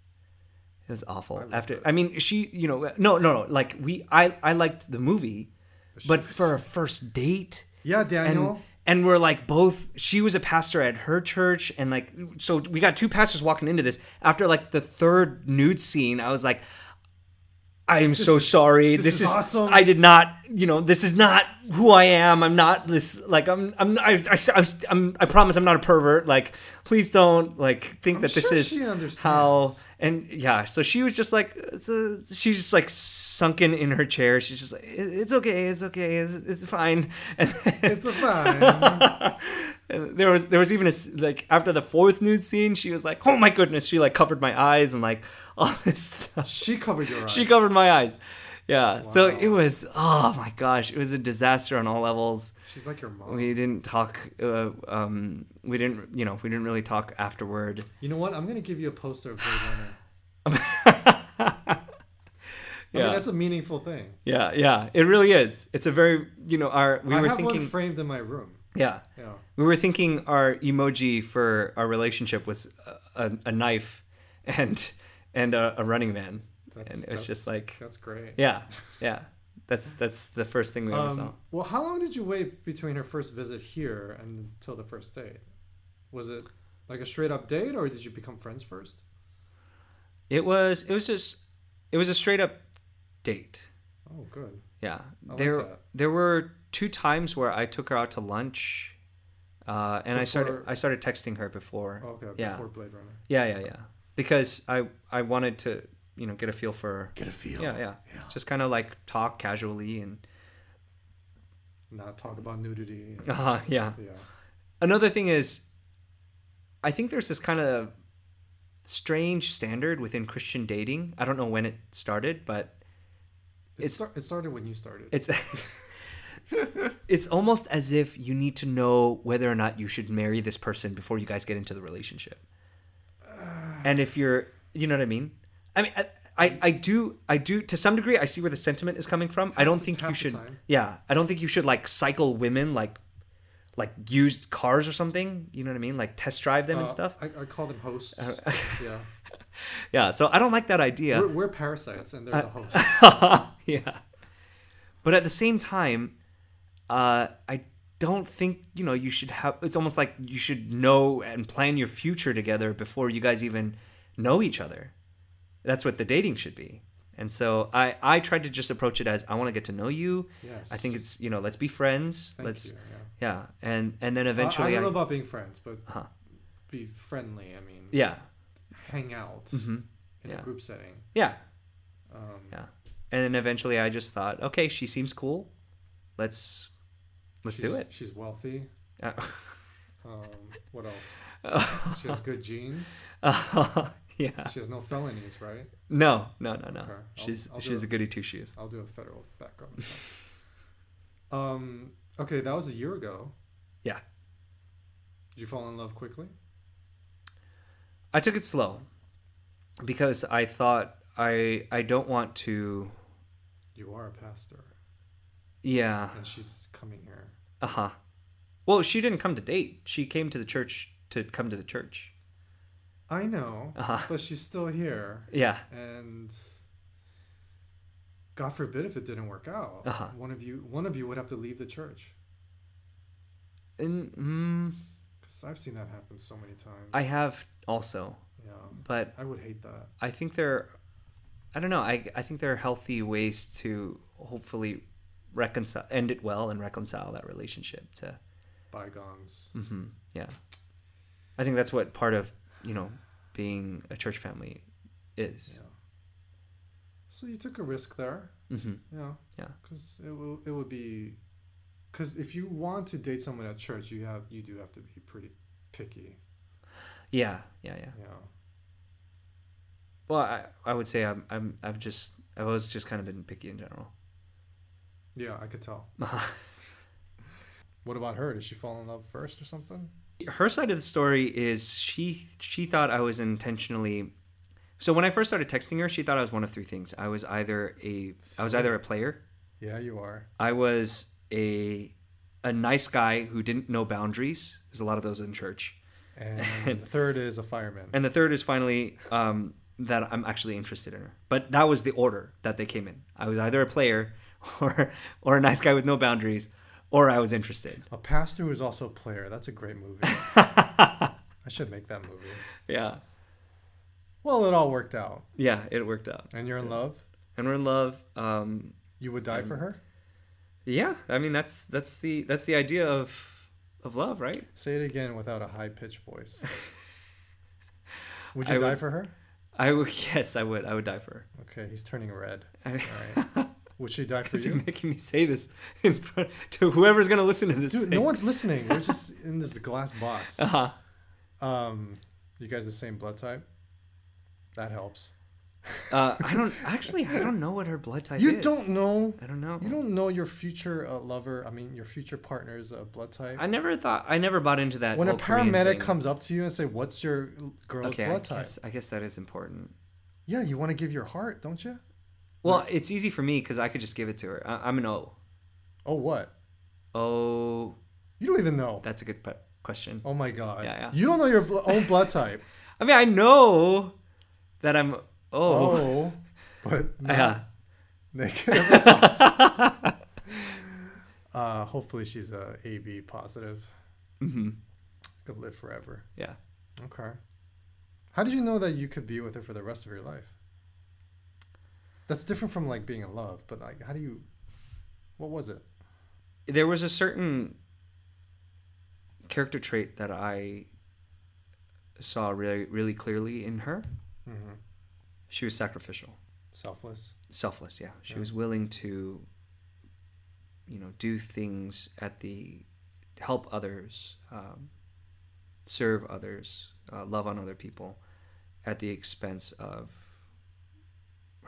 S2: It was awful.
S1: I
S2: After
S1: it.
S2: I mean, she, you know, no, no, no. Like we, I, I liked the movie,
S1: she
S2: but
S1: was-
S2: for a first date,
S1: yeah,
S2: and
S1: Daniel.
S2: and we're like both. She was a pastor at her church, and like so we got two pastors walking into this. After like the third nude scene, I was like, I am so sorry.
S1: this
S2: This,
S1: is
S2: is,
S1: awesome.
S2: I did not, you know, this is not who I am. I'm not this. Like I'm. I'm. I. I. I'm I promise I'm not a pervert. Like please don't like think
S1: I'm
S2: that this is how. And yeah, so she was just like, a, she's just like sunken in her chair. She's just like, it's okay, it's okay, it's, it's fine. And
S1: It's a fine.
S2: there was there was even a like after the fourth nude scene, she was like, oh my goodness, she like covered my eyes and like all this stuff.
S1: she covered your eyes.
S2: She covered my eyes. Yeah. So it was oh my gosh, it was a disaster on all levels.
S1: She's like your mom.
S2: We didn't talk. Uh, um, we didn't you know we didn't really talk afterward.
S1: You know what? I'm gonna give you a poster of Blade Runner. I
S2: Yeah.
S1: mean, that's a meaningful thing.
S2: Yeah, yeah, it really is. It's a very you know our we
S1: I
S2: were
S1: have
S2: thinking
S1: one framed in my room.
S2: yeah
S1: Yeah.
S2: we were thinking our emoji for our relationship was a, a, a knife and and a, a running man
S1: That's,
S2: and it was just like
S1: that's great.
S2: yeah yeah that's that's the first thing we ever saw.
S1: Um, well, how long did you wait between her first visit here and until the first date? Was it like a straight up date, or did you become friends first?
S2: It was it was just it was a straight up date.
S1: Oh, good.
S2: Yeah,
S1: I like
S2: there
S1: that.
S2: there were two times where I took her out to lunch, uh, and I started I started texting her before.
S1: Oh, okay,
S2: Yeah.
S1: before Blade Runner.
S2: Yeah, yeah, yeah. Because I I wanted to you know get a feel for
S1: Get a feel.
S2: yeah yeah,
S1: Yeah.
S2: just kind of like talk casually and
S1: Not talk about nudity. and-
S2: uh, yeah.
S1: yeah.
S2: Another thing is, I think there's this kind of strange standard within Christian dating. I don't know when it started, but
S1: It,
S2: It's-
S1: start, it started when you started.
S2: it's it's almost as if you need to know whether or not you should marry this person before you guys get into the relationship. And if you're, you know what I mean? I mean, I, I, I do, I do to some degree. I see where the sentiment is coming from. I don't think you
S1: half
S2: should. Yeah, I don't think you should like cycle women like, like used cars or something. You know what I mean? Like test drive them and
S1: Uh,
S2: stuff.
S1: I, I call them hosts. yeah.
S2: Yeah, so I don't like that idea.
S1: We're, we're parasites and they're the hosts.
S2: yeah. But at the same time, uh, I don't think, you know, you should have, it's almost like you should know and plan your future together before you guys even know each other. That's what the dating should be. And so I, I tried to just approach it as I want to get to know you.
S1: Yes.
S2: I think it's, you know, let's be friends.
S1: Thank
S2: let's,
S1: you. Yeah.
S2: yeah. And, and then eventually,
S1: I,
S2: I,
S1: don't know about being friends, but
S2: uh-huh.
S1: be friendly. I mean,
S2: yeah.
S1: hang out
S2: hmm
S1: in
S2: Yeah.
S1: a group setting.
S2: Yeah.
S1: Um,
S2: Yeah. And then eventually I just thought, okay, she seems cool. Let's, let's do it.
S1: She's wealthy.
S2: Uh,
S1: Um, what else? She has good genes.
S2: yeah.
S1: She has no felonies, right?
S2: No, no, no, no.
S1: Okay, I'll-
S2: She's
S1: I'll
S2: she's
S1: it.
S2: a goody two shoes.
S1: I'll do a federal background. um. Okay, that was a year ago.
S2: Yeah.
S1: Did you fall in love quickly?
S2: I took it slow because I thought I I don't want to.
S1: You are a pastor,
S2: Yeah.
S1: and she's coming here.
S2: Uh huh. Well, she didn't come to date. She came to the church to come to the church.
S1: I know,
S2: Uh huh.
S1: but she's still here,
S2: Yeah.
S1: and God forbid if it didn't work out,
S2: Uh-huh.
S1: one of you one of you would have to leave the church.
S2: And mm,
S1: Because I've seen that happen so many times.
S2: I have also,
S1: yeah,
S2: but
S1: I would hate that.
S2: I think there, I don't know. I I think there are healthy ways to hopefully reconcile, end it well, and reconcile that relationship to
S1: Bygones.
S2: hmm Yeah, I think that's what part of you know being a church family is.
S1: Yeah. So you took a risk there.
S2: hmm
S1: Yeah.
S2: Yeah.
S1: Because it will it would be, because if you want to date someone at church, you have you do have to be pretty picky.
S2: Yeah, yeah, yeah.
S1: Yeah.
S2: Well, I I would say I'm I'm I've just I've always just kind of been picky in general.
S1: Yeah, I could tell. What about her? Did she fall in love first or something?
S2: Her side of the story is she she thought I was intentionally. So when I first started texting her, she thought I was one of three things. I was either a I was either a player,
S1: Yeah, you are.
S2: I was a a nice guy who didn't know boundaries. There's a lot of those in church.
S1: And the third is a fireman.
S2: And the third is finally um, that I'm actually interested in her. But that was the order that they came in. I was either a player or or a nice guy with no boundaries, or I was interested.
S1: A pastor who is also a player. That's a great movie. I should make that movie.
S2: Yeah,
S1: Well, it all worked out.
S2: yeah, it worked out,
S1: And you're in love?
S2: and we're in love. Um,
S1: You would die for her?
S2: yeah, I mean that's that's the that's the idea of of love, right?
S1: Say it again without a high pitched voice. Would you
S2: I
S1: die
S2: would-
S1: for her?
S2: I would yes, I would I would die for her.
S1: Okay, he's turning red.
S2: I,
S1: All right. Would she die for
S2: Because you're making me say this in front to whoever's gonna listen to this.
S1: Dude,
S2: thing.
S1: no one's listening. We're just in this glass box.
S2: Uh-huh.
S1: Um, you guys the same blood type? That helps.
S2: Uh, I don't actually. I don't know what her blood type
S1: You
S2: is.
S1: You don't know.
S2: I don't know.
S1: You don't know your future uh, lover. I mean, your future partner's uh, blood type.
S2: I never thought. I never bought into that.
S1: when a paramedic comes up to you and say, "What's your girl's
S2: okay, I
S1: blood type?"
S2: guess, I guess that is important.
S1: Yeah, you want to give your heart, don't you?
S2: Well, it's easy for me because I could just give it to her. I, I'm an O.
S1: Oh, what?
S2: Oh,
S1: You don't even know.
S2: that's a good pe- question.
S1: Oh my god.
S2: Yeah, yeah.
S1: You don't know your bl- own blood type.
S2: I mean, I know that I'm O.
S1: Oh, but not
S2: Yeah.
S1: negative. uh, hopefully she's a AB positive.
S2: Mm-hmm.
S1: Could live forever.
S2: Yeah.
S1: Okay. How did you know that you could be with her for the rest of your life? That's different from like being in love, but like, how do you? What was it?
S2: There was a certain character trait that I saw really, really clearly in her.
S1: hmm
S2: She was sacrificial.
S1: Selfless.
S2: selfless yeah she
S1: Yeah.
S2: was willing to you know do things at the help others um, serve others uh, love on other people at the expense of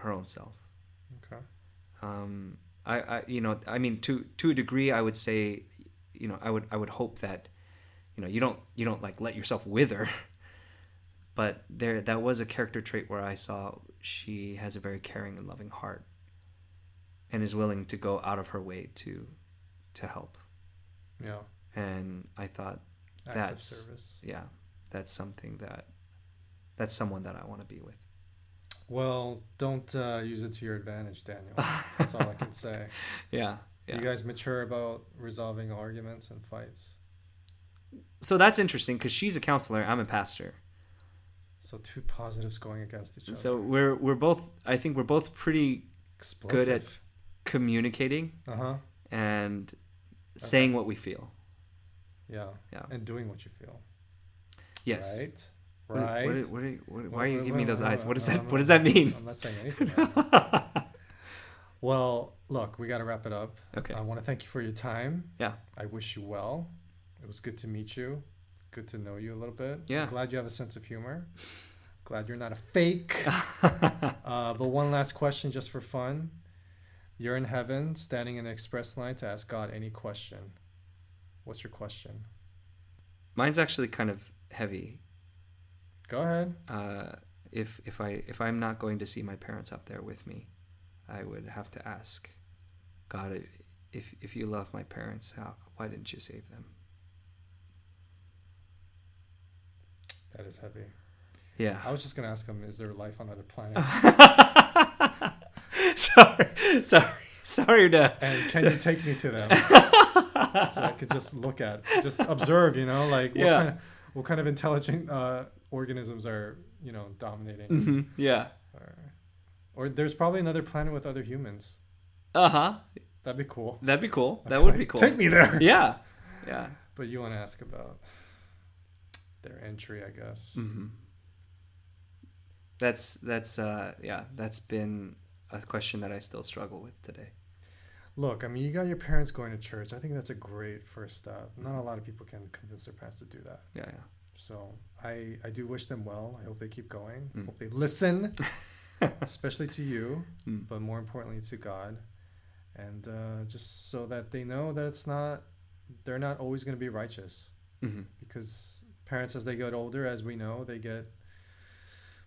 S2: her own self
S1: Okay.
S2: um, I, I you know I mean to to a degree I would say you know I would I would hope that you know you don't you don't like let yourself wither but there that was a character trait where I saw she has a very caring and loving heart and is willing to go out of her way to to help
S1: Yeah.
S2: and I thought
S1: Acts
S2: That's-
S1: service.
S2: yeah that's something that that's someone that I want to be with
S1: Well, don't uh, use it to your advantage, Daniel. That's all I can say.
S2: yeah yeah
S1: You guys mature about resolving arguments and fights.
S2: so that's interesting because she's a counselor i'm a pastor
S1: So two positives going against each other.
S2: so we're we're both i think we're both pretty
S1: explosive.
S2: Good at communicating
S1: Uh huh.
S2: and saying what we feel
S1: Yeah.
S2: Yeah.
S1: And doing what you feel.
S2: yes
S1: Right.
S2: What-
S1: Right.
S2: what, what, you- what- why are you giving me those eyes what does that what does that mean
S1: I'm not saying anything. well, look, we got to wrap it up.
S2: okay
S1: I want to thank you for your time.
S2: Yeah.
S1: I wish you well. It was good to meet you. Good to know you a little bit.
S2: Yeah.
S1: I'm glad you have a sense of humor. Glad you're not a fake. uh, but one last question just for fun. You're in heaven, standing in the express line to ask God any question. What's your question?
S2: mine's actually kind of heavy
S1: Go ahead.
S2: uh, if if I if I'm not going to see my parents up there with me, I would have to ask God if if you love my parents, how why didn't you save them?
S1: That is heavy.
S2: Yeah.
S1: I was just going to ask him, is there life on other planets?
S2: sorry, sorry, sorry to.
S1: and can you take me to them? so I could just look at, just observe, you know, like what,
S2: Yeah.
S1: kind, of, what kind of intelligent uh, organisms are, you know, dominating.
S2: Mhm, Yeah.
S1: Or, or there's probably another planet with other humans.
S2: Uh huh.
S1: That'd be cool.
S2: That'd be cool. That would
S1: like,
S2: be cool.
S1: Take me there.
S2: Yeah. Yeah.
S1: But you want to ask about their entry, I guess.
S2: hmm That's that's uh yeah that's been a question that I still struggle with today.
S1: Look, I mean, you got your parents going to church. I think that's a great first step. Not a lot of people can convince their parents to do that.
S2: Yeah, yeah.
S1: So I, I do wish them well. I hope they keep going.
S2: Mm.
S1: Hope they listen, especially to you,
S2: Mm.
S1: but more importantly to God, and uh, just so that they know that it's not they're not always going to be righteous.
S2: hmm
S1: Because parents, as they get older, as we know, they get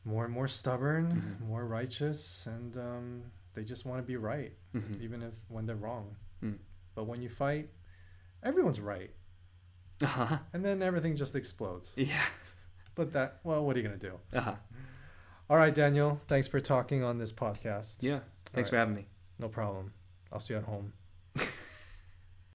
S1: more and more stubborn,
S2: Mhm.
S1: more righteous, and um, they just want to be right,
S2: hmm
S1: even if when they're wrong.
S2: Mm.
S1: But when you fight, everyone's right,
S2: Uh-huh.
S1: and then everything just explodes.
S2: Yeah.
S1: But that, well, what are you gonna do?
S2: Uh-huh.
S1: All right, Daniel. Thanks for talking on this podcast.
S2: Yeah. Thanks
S1: All
S2: for having me.
S1: No problem. I'll see you at home.